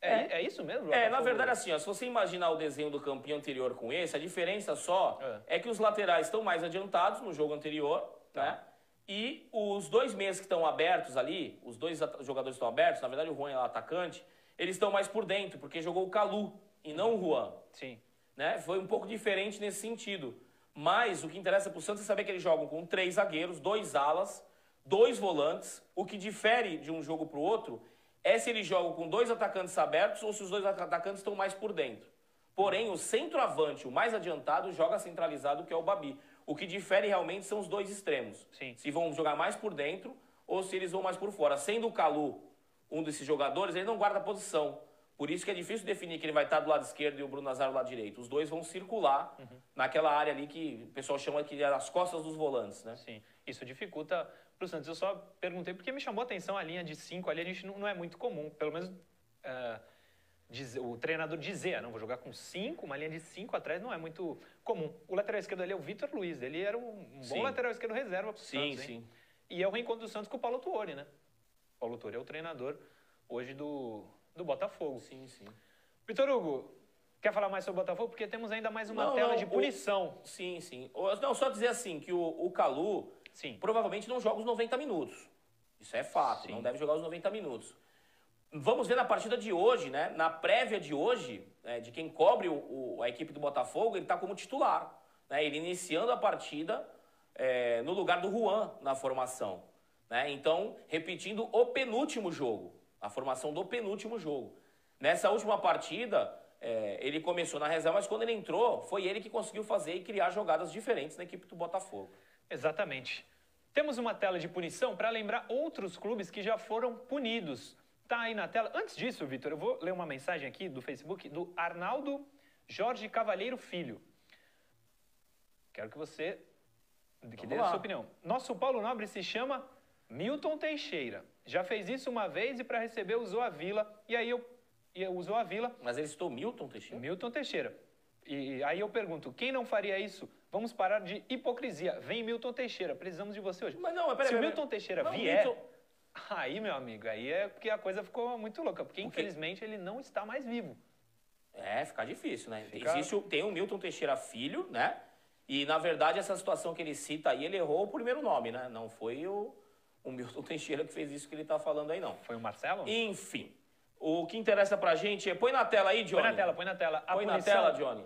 A: É, é isso mesmo?
C: É, na
A: Botafogo?
C: verdade, assim, ó, se você imaginar o desenho do campinho anterior com esse, a diferença só é, que os laterais estão mais adiantados no jogo anterior,
A: Tá.
C: né? E os dois meias que estão abertos ali, os dois jogadores estão abertos, na verdade o Juan é o atacante, eles estão mais por dentro, porque jogou o Calu e não o Juan.
A: Sim.
C: né? Foi um pouco diferente nesse sentido. Mas o que interessa para o Santos é saber que eles jogam com três zagueiros, dois alas, dois volantes. O que difere de um jogo para o outro é se eles jogam com dois atacantes abertos ou se os dois atacantes estão mais por dentro. Porém, o centroavante, o mais adiantado, joga centralizado, que é o Babi. O que difere realmente são os dois extremos.
A: Sim.
C: Se vão jogar mais por dentro ou se eles vão mais por fora. Sendo o Calu um desses jogadores, ele não guarda posição. Por isso que é difícil definir que ele vai estar do lado esquerdo e o Bruno Nazário do lado direito. Os dois vão circular naquela área ali que o pessoal chama que é as costas dos volantes, né?
A: Sim, isso dificulta para o Santos. Eu só perguntei porque me chamou a atenção a linha de cinco ali, a gente não, não é muito comum, pelo menos eh, o treinador dizer, ah, não, vou jogar com cinco, uma linha de cinco atrás não é muito comum. O lateral esquerdo ali é o Vitor Luiz, ele era um, um bom
C: Sim.
A: lateral esquerdo reserva para o
C: Sim,
A: Santos, hein?
C: sim.
A: E é o reencontro do Santos com o Paulo Tuori, né? Paulo Tuori é o treinador hoje do, do Botafogo.
C: Sim, sim.
A: Vitor Hugo, quer falar mais sobre o Botafogo? Porque temos ainda mais uma
C: Não,
A: tela
C: não,
A: de
C: o-
A: punição.
C: Sim, sim. O- Não, só dizer assim, que o, o Calu
A: Sim.
C: provavelmente não joga os 90 minutos. Isso é fato,
A: Sim.
C: não deve jogar os 90 minutos. Vamos ver na partida de hoje, né? Na prévia de hoje, né, de quem cobre o- o- a equipe do Botafogo, ele está como titular. Né? Ele iniciando a partida é, no lugar do Juan na formação. Né? Então, repetindo o penúltimo jogo. A formação do penúltimo jogo. Nessa última partida, é, ele começou na reserva, mas quando ele entrou, foi ele que conseguiu fazer e criar jogadas diferentes na equipe do Botafogo.
A: Exatamente. Temos uma tela de punição para lembrar outros clubes que já foram punidos. Tá aí na tela. Antes disso, Vitor, eu vou ler uma mensagem aqui do Facebook do Arnaldo Jorge Cavalheiro Filho. Quero que você que dê a sua opinião. Nosso Paulo Nobre se chama Milton Teixeira. Já fez isso uma vez e para receber usou a Vila. E aí eu, e eu usou a Vila
C: Mas ele citou Milton Teixeira?
A: Milton Teixeira. E aí eu pergunto, quem não faria isso? Vamos parar de hipocrisia. Vem Milton Teixeira, precisamos de você hoje.
C: Mas não, mas peraí,
A: Se o Milton Teixeira
C: Não,
A: vier,
C: Milton-
A: aí, meu amigo, aí é porque a coisa ficou muito louca. Porque, infelizmente, ele não está mais vivo.
C: É, fica difícil, né?
A: Fica-
C: Existe, tem o Milton Teixeira Filho, né? E, na verdade, essa situação que ele cita aí, ele errou o primeiro nome, né? Não foi o, o Milton Teixeira que fez isso que ele tá falando aí, não.
A: Foi o Marcelo?
C: Enfim, o que interessa pra gente é... Põe na tela aí, Johnny.
A: Põe na tela, põe na tela. A
C: Põe na
A: punição-
C: tela, Johnny.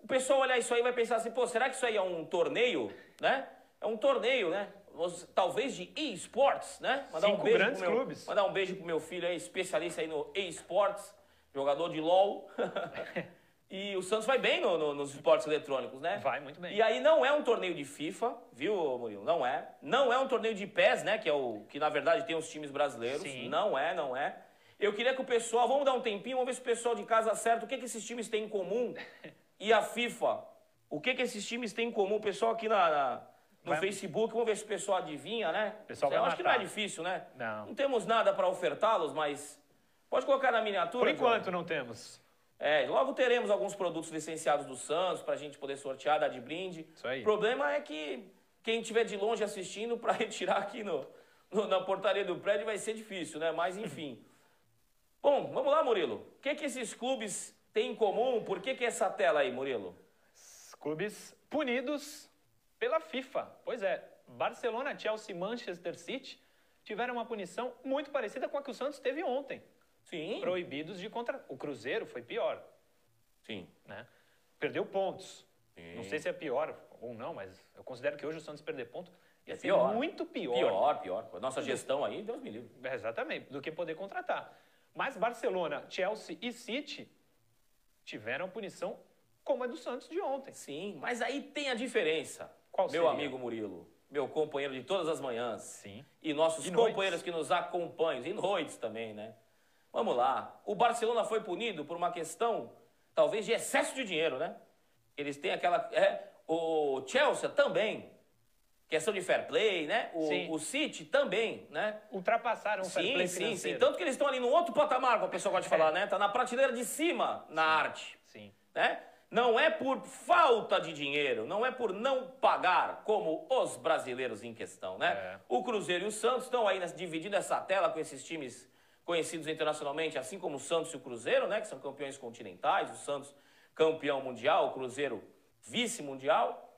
C: O pessoal olhar isso aí e vai pensar assim, pô, será que isso aí é um torneio, né? É um torneio, né? Os- Talvez de e-sports, né? Mandar
A: Cinco
C: um beijo
A: grandes
C: meu,
A: clubes.
C: Mandar um beijo pro meu filho aí, especialista aí no e-sports, jogador de LOL. e o Santos vai bem no- no- nos esportes eletrônicos, né?
A: Vai muito bem.
C: E aí não é um torneio de FIFA, viu, Murilo? Não é. Não é um torneio de PES, né? Que é o que na verdade tem os times brasileiros.
A: Sim.
C: Não é, não é. Eu queria que o pessoal, vamos dar um tempinho, vamos ver se o pessoal de casa acerta o que, que esses times têm em comum e a FIFA. O que, que esses times têm em comum? O pessoal aqui na, na- no
A: Vai-
C: Facebook, vamos ver se o pessoal adivinha, né?
A: pessoal
C: Eu acho que não é difícil, né?
A: Não.
C: Não temos nada para ofertá-los, mas pode colocar na miniatura.
A: Por enquanto,
C: João?
A: não temos.
C: É, logo teremos alguns produtos licenciados do Santos pra gente poder sortear, dar de brinde.
A: Isso aí.
C: O problema é que quem estiver de longe assistindo pra retirar aqui no, no- na portaria do prédio vai ser difícil, né? Mas enfim. Bom, vamos lá, Murilo. O que que esses clubes têm em comum? Por que que essa tela aí, Murilo?
A: Clubes punidos pela FIFA. Pois é, Barcelona, Chelsea e Manchester City tiveram uma punição muito parecida com a que o Santos teve ontem.
C: Sim.
A: Proibidos de contra... O Cruzeiro foi pior,
C: Sim.
A: né? Perdeu pontos.
C: Sim.
A: Não sei se é pior ou não, mas eu considero que hoje o Santos perder ponto ia
C: É
A: ser
C: pior.
A: muito pior.
C: Pior, pior. Com a nossa gestão aí, Deus me livre.
A: É, Exatamente, do que poder contratar. Mas Barcelona, Chelsea e City tiveram punição como a do Santos de ontem.
C: Sim, mas aí tem a diferença.
A: Qual
C: Meu
A: seria?
C: amigo Murilo, meu companheiro de todas as manhãs.
A: Sim.
C: E nossos
A: E noites.
C: companheiros que nos acompanham, e noites também, né? Vamos lá. O Barcelona foi punido por uma questão, talvez, de excesso de dinheiro, né? Eles têm aquela. É, o Chelsea também. questão de fair play, né?
A: Sim.
C: O, o City também, né?
A: Ultrapassaram o fair
C: Sim,
A: play
C: sim, sim.
A: financeiro.
C: Tanto que eles estão ali no outro patamar, como a pessoa gosta de falar, né? Tá na prateleira de cima na arte,
A: Sim.
C: né? Não é por falta de dinheiro, não é por não pagar, como os brasileiros em questão, né?
A: É.
C: O Cruzeiro e o Santos estão aí dividindo essa tela com esses times conhecidos internacionalmente, assim como o Santos e o Cruzeiro, né? Que são campeões continentais, o Santos campeão mundial, o Cruzeiro vice-mundial.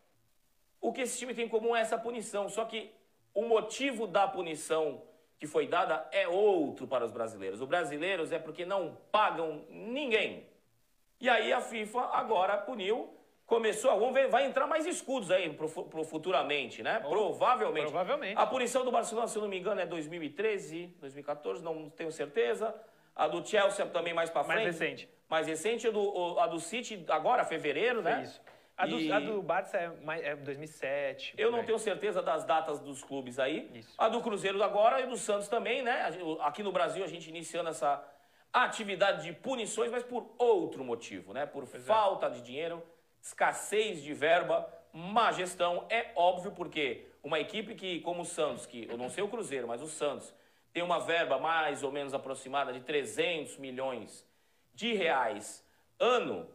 C: O que esse time tem em comum é essa punição, só que o motivo da punição que foi dada é outro para os brasileiros. Os brasileiros é porque não pagam ninguém. E aí a FIFA agora puniu, começou, vamos ver, vai entrar mais escudos aí pro, pro futuramente, né? Provavelmente.
A: provavelmente.
C: A punição do Barcelona, se eu não me engano, é 2013, 2014, não tenho certeza. A do Chelsea também mais para frente.
A: Mais recente.
C: Mais recente, a do, a do City agora, fevereiro, né?
A: Isso. A do,
C: E-
A: a do Barça é, mais, é 2007.
C: eu não
A: aí.
C: tenho certeza das datas dos clubes aí.
A: Isso.
C: A do Cruzeiro agora e do Santos também, né? Aqui no Brasil a gente iniciando essa atividade de punições, mas por outro motivo, né? Por falta de dinheiro, escassez de verba, má gestão. É óbvio porque uma equipe que, como o Santos, que eu não sei o Cruzeiro, mas o Santos, tem uma verba mais ou menos aproximada de 300 milhões de reais ano,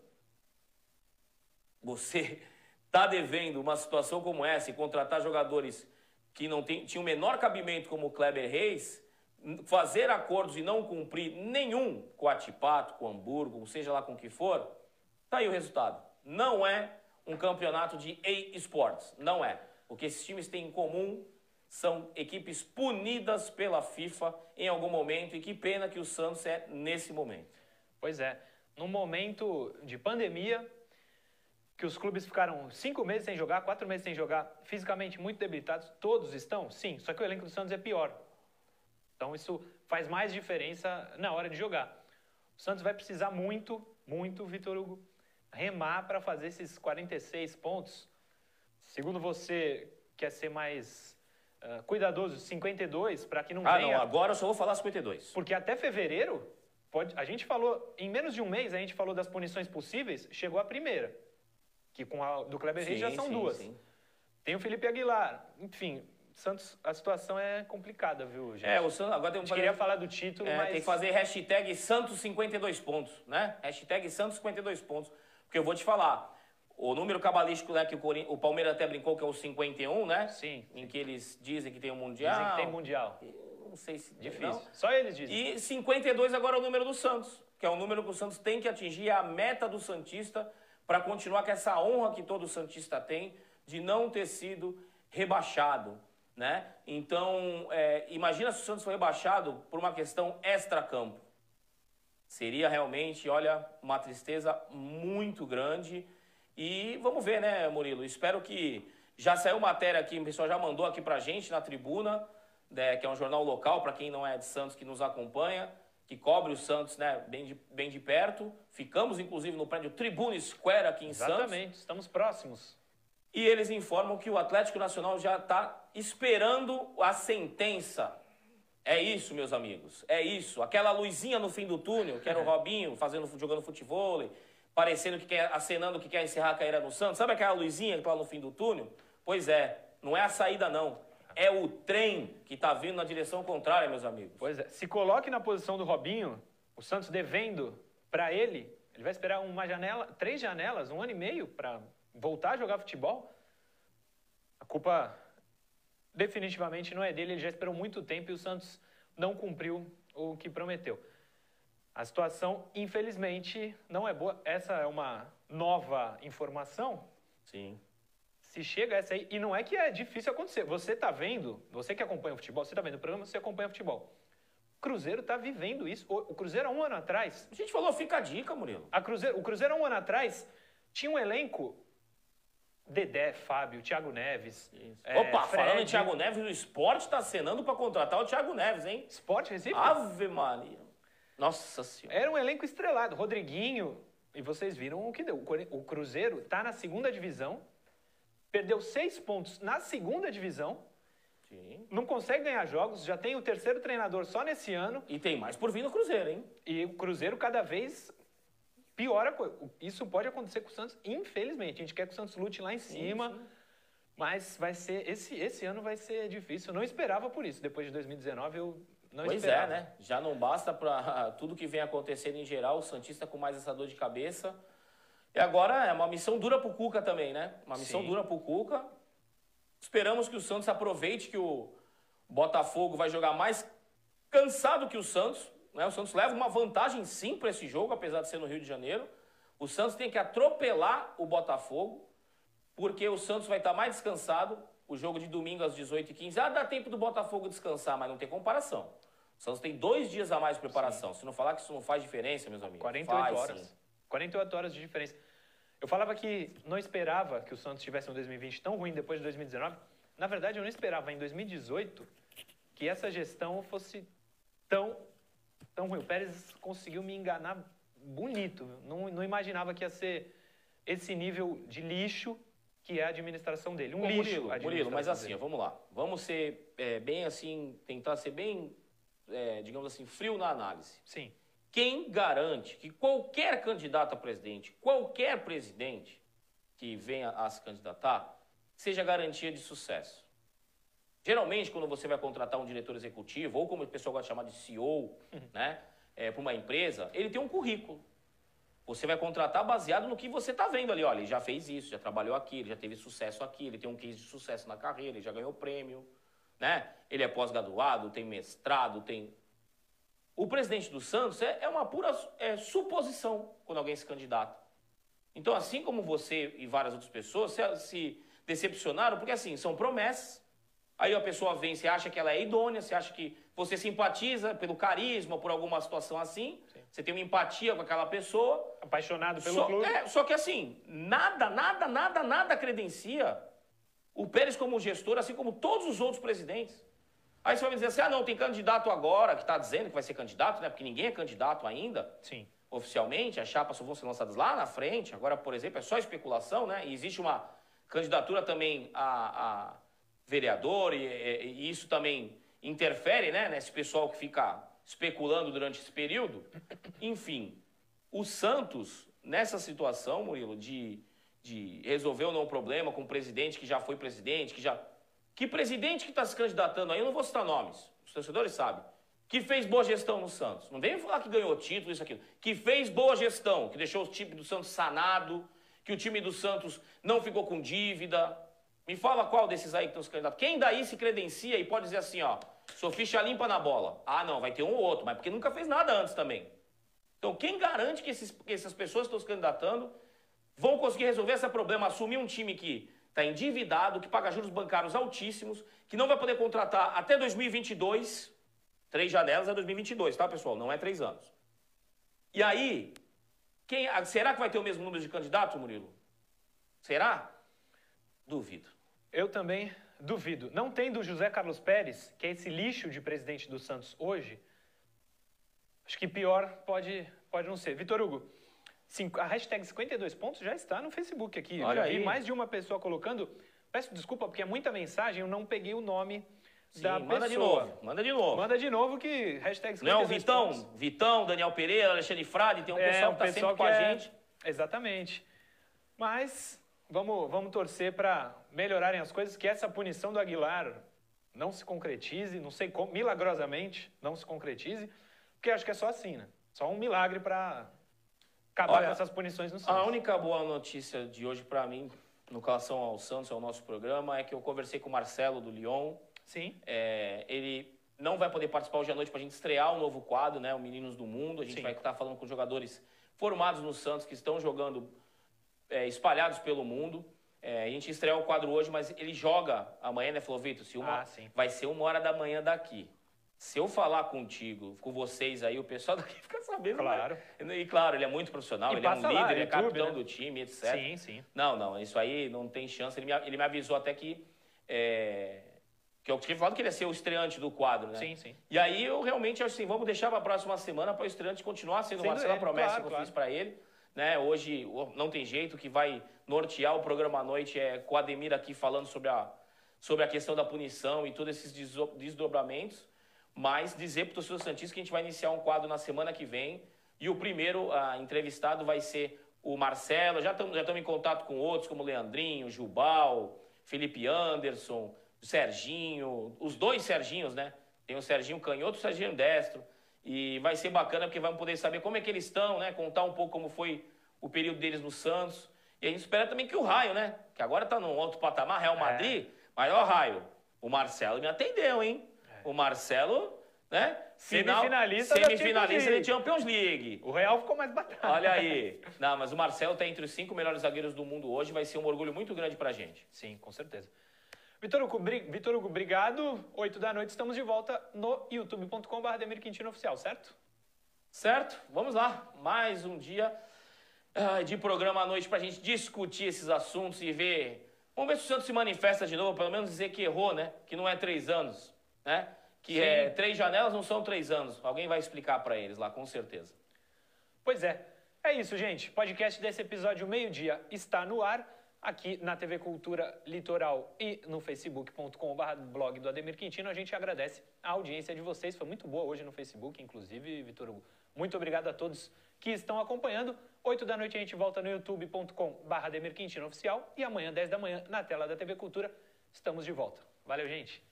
C: você está devendo uma situação como essa e contratar jogadores que não tem, tinham o menor cabimento como o Kleber Reis, fazer acordos e não cumprir nenhum com a Tipato, com o Hamburgo, seja lá com o que for, tá aí o resultado. Não é um campeonato de e-sports, não é. O que esses times têm em comum são equipes punidas pela FIFA em algum momento e que pena que o Santos é nesse momento.
A: Pois é. Num momento de pandemia, que os clubes ficaram cinco meses sem jogar, quatro meses sem jogar, fisicamente muito debilitados, todos estão? Sim, só que o elenco do Santos é pior. Então isso faz mais diferença na hora de jogar. O Santos vai precisar muito, muito, Vitor Hugo, remar para fazer esses 46 pontos. Segundo você, quer ser mais ah, cuidadoso, 52, para que não
C: Ah,
A: venha...
C: não, agora eu só vou falar 52.
A: Porque até fevereiro, pode, a gente falou, em menos de um mês, a gente falou das punições possíveis, chegou a primeira. Que com a do Kleber Reis já são
C: sim,
A: duas.
C: sim.
A: Tem o Felipe Aguilar. Enfim, Santos, a situação é complicada, viu, gente?
C: É, o Santos agora tem
A: a
C: que
A: gente queria falar do título,
C: É,
A: mas...
C: tem que fazer hashtag Santos 52 pontos, né? Hashtag Santos 52 pontos. Porque eu vou te falar, o número cabalístico né, que o, Corin- o Palmeiras até brincou que é o 51, né?
A: Sim.
C: Em que eles dizem que tem o Mundial.
A: Dizem que tem Mundial.
C: Eu Não sei se...
A: Difícil.
C: não.
A: Só eles dizem.
C: E 52 agora é o número do Santos, que é o número que o Santos tem que atingir, é a meta do Santista para continuar com essa honra que todo Santista tem de não ter sido rebaixado, né? Então, é, imagina se o Santos foi rebaixado por uma questão extra-campo. Seria realmente, olha, uma tristeza muito grande. E vamos ver, né, Murilo? Espero que já saiu matéria aqui, o pessoal já mandou aqui pra gente na tribuna, né, que é um jornal local, para quem não é de Santos que nos acompanha, que cobre o Santos né, bem, de, bem de perto. Ficamos, inclusive, no prédio Tribuna Square aqui em Santos.
A: Exatamente, estamos próximos.
C: E eles informam que o Atlético Nacional já está esperando a sentença. É isso, meus amigos. É isso. Aquela luzinha no fim do túnel, que era o Robinho fazendo, jogando futebol, parecendo que quer, acenando que quer encerrar a carreira no Santos. Sabe aquela luzinha que tá lá no fim do túnel? Pois é, não é a saída, não. É o trem que está vindo na direção contrária, meus amigos.
A: Pois é, se coloque na posição do Robinho, o Santos devendo para ele, ele vai esperar uma janela, três janelas, um ano e meio para voltar a jogar futebol. A culpa definitivamente não é dele, ele já esperou muito tempo e o Santos não cumpriu o que prometeu. A situação, infelizmente, não é boa. Essa é uma nova informação.
C: Sim.
A: Se chega essa aí, e não é que é difícil acontecer. Você está vendo, você que acompanha o futebol, você está vendo o programa, você acompanha o futebol. O Cruzeiro está vivendo isso. O Cruzeiro, há um ano atrás,
C: A gente falou, fica a dica, Murilo.
A: a Cruzeiro, o Cruzeiro, há um ano atrás, tinha um elenco. Dedé, Fábio, Thiago Neves. é,
C: Opa, falando em
A: Fred,
C: Thiago Neves, o esporte está acenando para contratar o Thiago Neves, hein?
A: Sport Recife.
C: Ave Maria. Nossa Senhora.
A: Era um elenco estrelado. Rodriguinho. E vocês viram o que deu. O Cruzeiro está na segunda divisão, perdeu seis pontos na segunda divisão,
C: Sim.
A: não consegue ganhar jogos, já tem o terceiro treinador só nesse ano.
C: E tem mais por vir no Cruzeiro, hein?
A: E o Cruzeiro cada vez piora. a co- Isso pode acontecer com o Santos, infelizmente. A gente quer que o Santos lute lá em cima. Mas vai ser esse, esse ano vai ser difícil. Eu não esperava por isso. Depois de 2019 eu não
C: pois
A: esperava.
C: é, né? Já não basta para tudo que vem acontecendo em geral, o Santista com mais essa dor de cabeça. E agora é uma missão dura pro Cuca também, né? Uma missão
A: Sim.
C: dura pro Cuca. Esperamos que o Santos aproveite que o Botafogo vai jogar mais cansado que o Santos. Né? O Santos leva uma vantagem sim para esse jogo, apesar de ser no Rio de Janeiro. O Santos tem que atropelar o Botafogo, porque o Santos vai estar mais descansado. O jogo de domingo às 18h15. Ah, dá tempo do Botafogo descansar, mas não tem comparação. O Santos tem dois dias a mais de preparação. Se não falar que isso não faz diferença, meus amigos.
A: 48
C: faz,
A: horas.
C: sim.
A: 48 horas de diferença. Eu falava que não esperava que o Santos tivesse um 2020 tão ruim depois de 2019. Na verdade, eu não esperava em 2018 que essa gestão fosse tão, tão ruim. O Pérez conseguiu me enganar bonito. Não, não imaginava que ia ser esse nível de lixo que é a administração dele. Um
C: Ô,
A: lixo.
C: Murilo, Murilo, mas assim,
A: dele.
C: vamos lá. Vamos ser é, bem assim, tentar ser bem, é, digamos assim, frio na análise.
A: Sim,
C: Quem garante que qualquer candidato a presidente, qualquer presidente que venha a se candidatar, seja garantia de sucesso? Geralmente, quando você vai contratar um diretor executivo, ou como o pessoal gosta de chamar de CEO, né, para uma empresa, ele tem um currículo. Você vai contratar baseado no que você está vendo ali. Olha, ele já fez isso, já trabalhou aqui, ele já teve sucesso aqui, ele tem um case de sucesso na carreira, ele já ganhou prêmio, né? Ele é pós-graduado, tem mestrado, tem... O presidente do Santos é, é uma pura é, suposição quando alguém se candidata. Então, assim como você e várias outras pessoas se, se decepcionaram, porque assim, são promessas. Aí a pessoa vem, você acha que ela é idônea, você acha que você simpatiza pelo carisma, por alguma situação assim, você tem uma empatia com aquela pessoa.
A: apaixonado pelo
C: Só,
A: clube.
C: é, só que assim, nada, nada, nada, nada credencia o Pérez como gestor, assim como todos os outros presidentes. Aí você vai me dizer assim, ah não, tem candidato agora, que está dizendo que vai ser candidato, né? Porque ninguém é candidato ainda
A: Sim.
C: oficialmente, as chapas só vão ser lançadas lá na frente. Agora, por exemplo, é só especulação, né? E existe uma candidatura também a, a vereador, e, e- isso também interfere, né? Nesse pessoal que fica especulando durante esse período. Enfim, o Santos, nessa situação, Murilo, de, de resolver ou não o problema com o presidente que já foi presidente, que já. Que presidente que está se candidatando aí, eu não vou citar nomes, os torcedores sabem. Que fez boa gestão no Santos. Não vem falar que ganhou título, isso, aquilo. Que fez boa gestão, que deixou o time do Santos sanado, que o time do Santos não ficou com dívida. Me fala qual desses aí que estão se candidatando. Quem daí se credencia e pode dizer assim, ó, sou ficha limpa na bola. Ah, não, vai ter um ou outro, mas porque nunca fez nada antes também. Então, quem garante que, esses- que essas pessoas que estão se candidatando vão conseguir resolver esse problema, assumir um time que está endividado, que paga juros bancários altíssimos, que não vai poder contratar até 2022, três janelas é 2022, tá, pessoal? Não é três anos. E aí, quem, ah, será que vai ter o mesmo número de candidatos, Murilo? Será? Duvido.
A: Eu também duvido. Não tendo José Carlos Pérez, que é esse lixo de presidente do Santos hoje, acho que pior pode, pode não ser. Vitor Hugo, cinco- a hashtag 52 pontos já está no Facebook aqui.
C: Olha
A: já vi
C: aí.
A: mais de uma pessoa colocando. Peço desculpa porque é muita mensagem, eu não peguei o nome
C: Sim,
A: da
C: manda de
A: pessoa.
C: novo, manda de novo.
A: Manda de novo que hashtag 52
C: Não Vitão?
A: pontos.
C: Vitão, Daniel Pereira, Alexandre Frade, tem um
A: É,
C: pessoal
A: um
C: que está sempre com a
A: é-
C: gente.
A: Exatamente. Mas vamos, vamos torcer para melhorarem as coisas, que essa punição do Aguilar não se concretize, não sei como, milagrosamente não se concretize, porque acho que é só assim, né? Só um milagre para acabar
C: Olha,
A: com essas punições no
C: A
A: Santos.
C: única boa notícia de hoje para mim, no relação ao Santos, ao nosso programa, é que eu conversei com o Marcelo do Lyon.
A: Sim,
C: É, ele não vai poder participar hoje à noite para a gente estrear o novo quadro, né? O Meninos do Mundo. A gente
A: Sim.
C: vai estar falando com jogadores formados no Santos que estão jogando é, espalhados pelo mundo. É, a gente estreia o quadro hoje, mas ele joga amanhã, né? Falou, Vitor, se uma,
A: Ah, sim.
C: vai ser uma hora da manhã daqui. Se eu falar contigo, com vocês aí, o pessoal daqui fica sabendo.
A: Claro.
C: né? E claro, ele é muito profissional,
A: E
C: ele é um
A: passa
C: líder,
A: lá,
C: ele é
A: YouTube,
C: capitão
A: né?
C: do time, etc.
A: sim, sim.
C: Não, não, isso aí não tem chance. Ele me, ele me avisou até que. É, que eu tinha falado que ele ia ser o estreante do quadro, né?
A: Sim, sim.
C: E aí eu realmente acho assim, vamos deixar para a próxima semana para o estreante continuar sendo,
A: Sendo
C: o Marcelo, a
A: ele,
C: promessa
A: claro,
C: que eu
A: claro.
C: fiz para ele. Né? Hoje não tem jeito, que vai nortear o programa à noite é com o Ademir aqui falando sobre a, sobre a questão da punição e todos esses desdobramentos. Mas dizer para o torcedor Santista que a gente vai iniciar um quadro na semana que vem. E o primeiro ah, entrevistado vai ser o Marcelo. Já estamos já em contato com outros, como Leandrinho, Jubal, Felipe Anderson, Serginho, os dois Serginhos, né? Tem o Serginho canhoto e o Serginho destro. E vai ser bacana porque vamos poder saber como é que eles estão, né? Contar um pouco como foi o período deles no Santos. E a gente espera também que o Raio, né? Que agora tá num outro patamar, Real Madrid. É. Mas, ó, Raio, o Marcelo me atendeu, hein? É. O Marcelo, né?
A: Final, semifinalista,
C: semifinalista da Champions League.
A: O Real ficou mais batata.
C: Olha aí. Não, mas o Marcelo tá entre os cinco melhores zagueiros do mundo hoje. Vai ser um orgulho muito grande pra gente.
A: Sim, com certeza. Vitor Hugo, Vitor Hugo, obrigado. Oito da noite, estamos de volta no youtube.com.br Demir Quintino Oficial, certo?
C: Certo, vamos lá. Mais um dia uh, de programa à noite para a gente discutir esses assuntos e ver. Vamos ver se o Santos se manifesta de novo, pelo menos dizer que errou, né? Que não é três anos, né? Que é três janelas não são três anos. Alguém vai explicar para eles lá, com certeza.
A: Pois é. É isso, gente. Podcast desse episódio meio-dia está no ar aqui na TV Cultura Litoral e no facebook.com.br blog do Ademir Quintino. A gente agradece a audiência de vocês. Foi muito boa hoje no Facebook, inclusive, Vitor Hugo. Muito obrigado a todos que estão acompanhando. 8 da noite a gente volta no youtube.com.br Ademir Quintino Oficial e amanhã, 10 da manhã, na tela da TV Cultura, estamos de volta. Valeu, gente!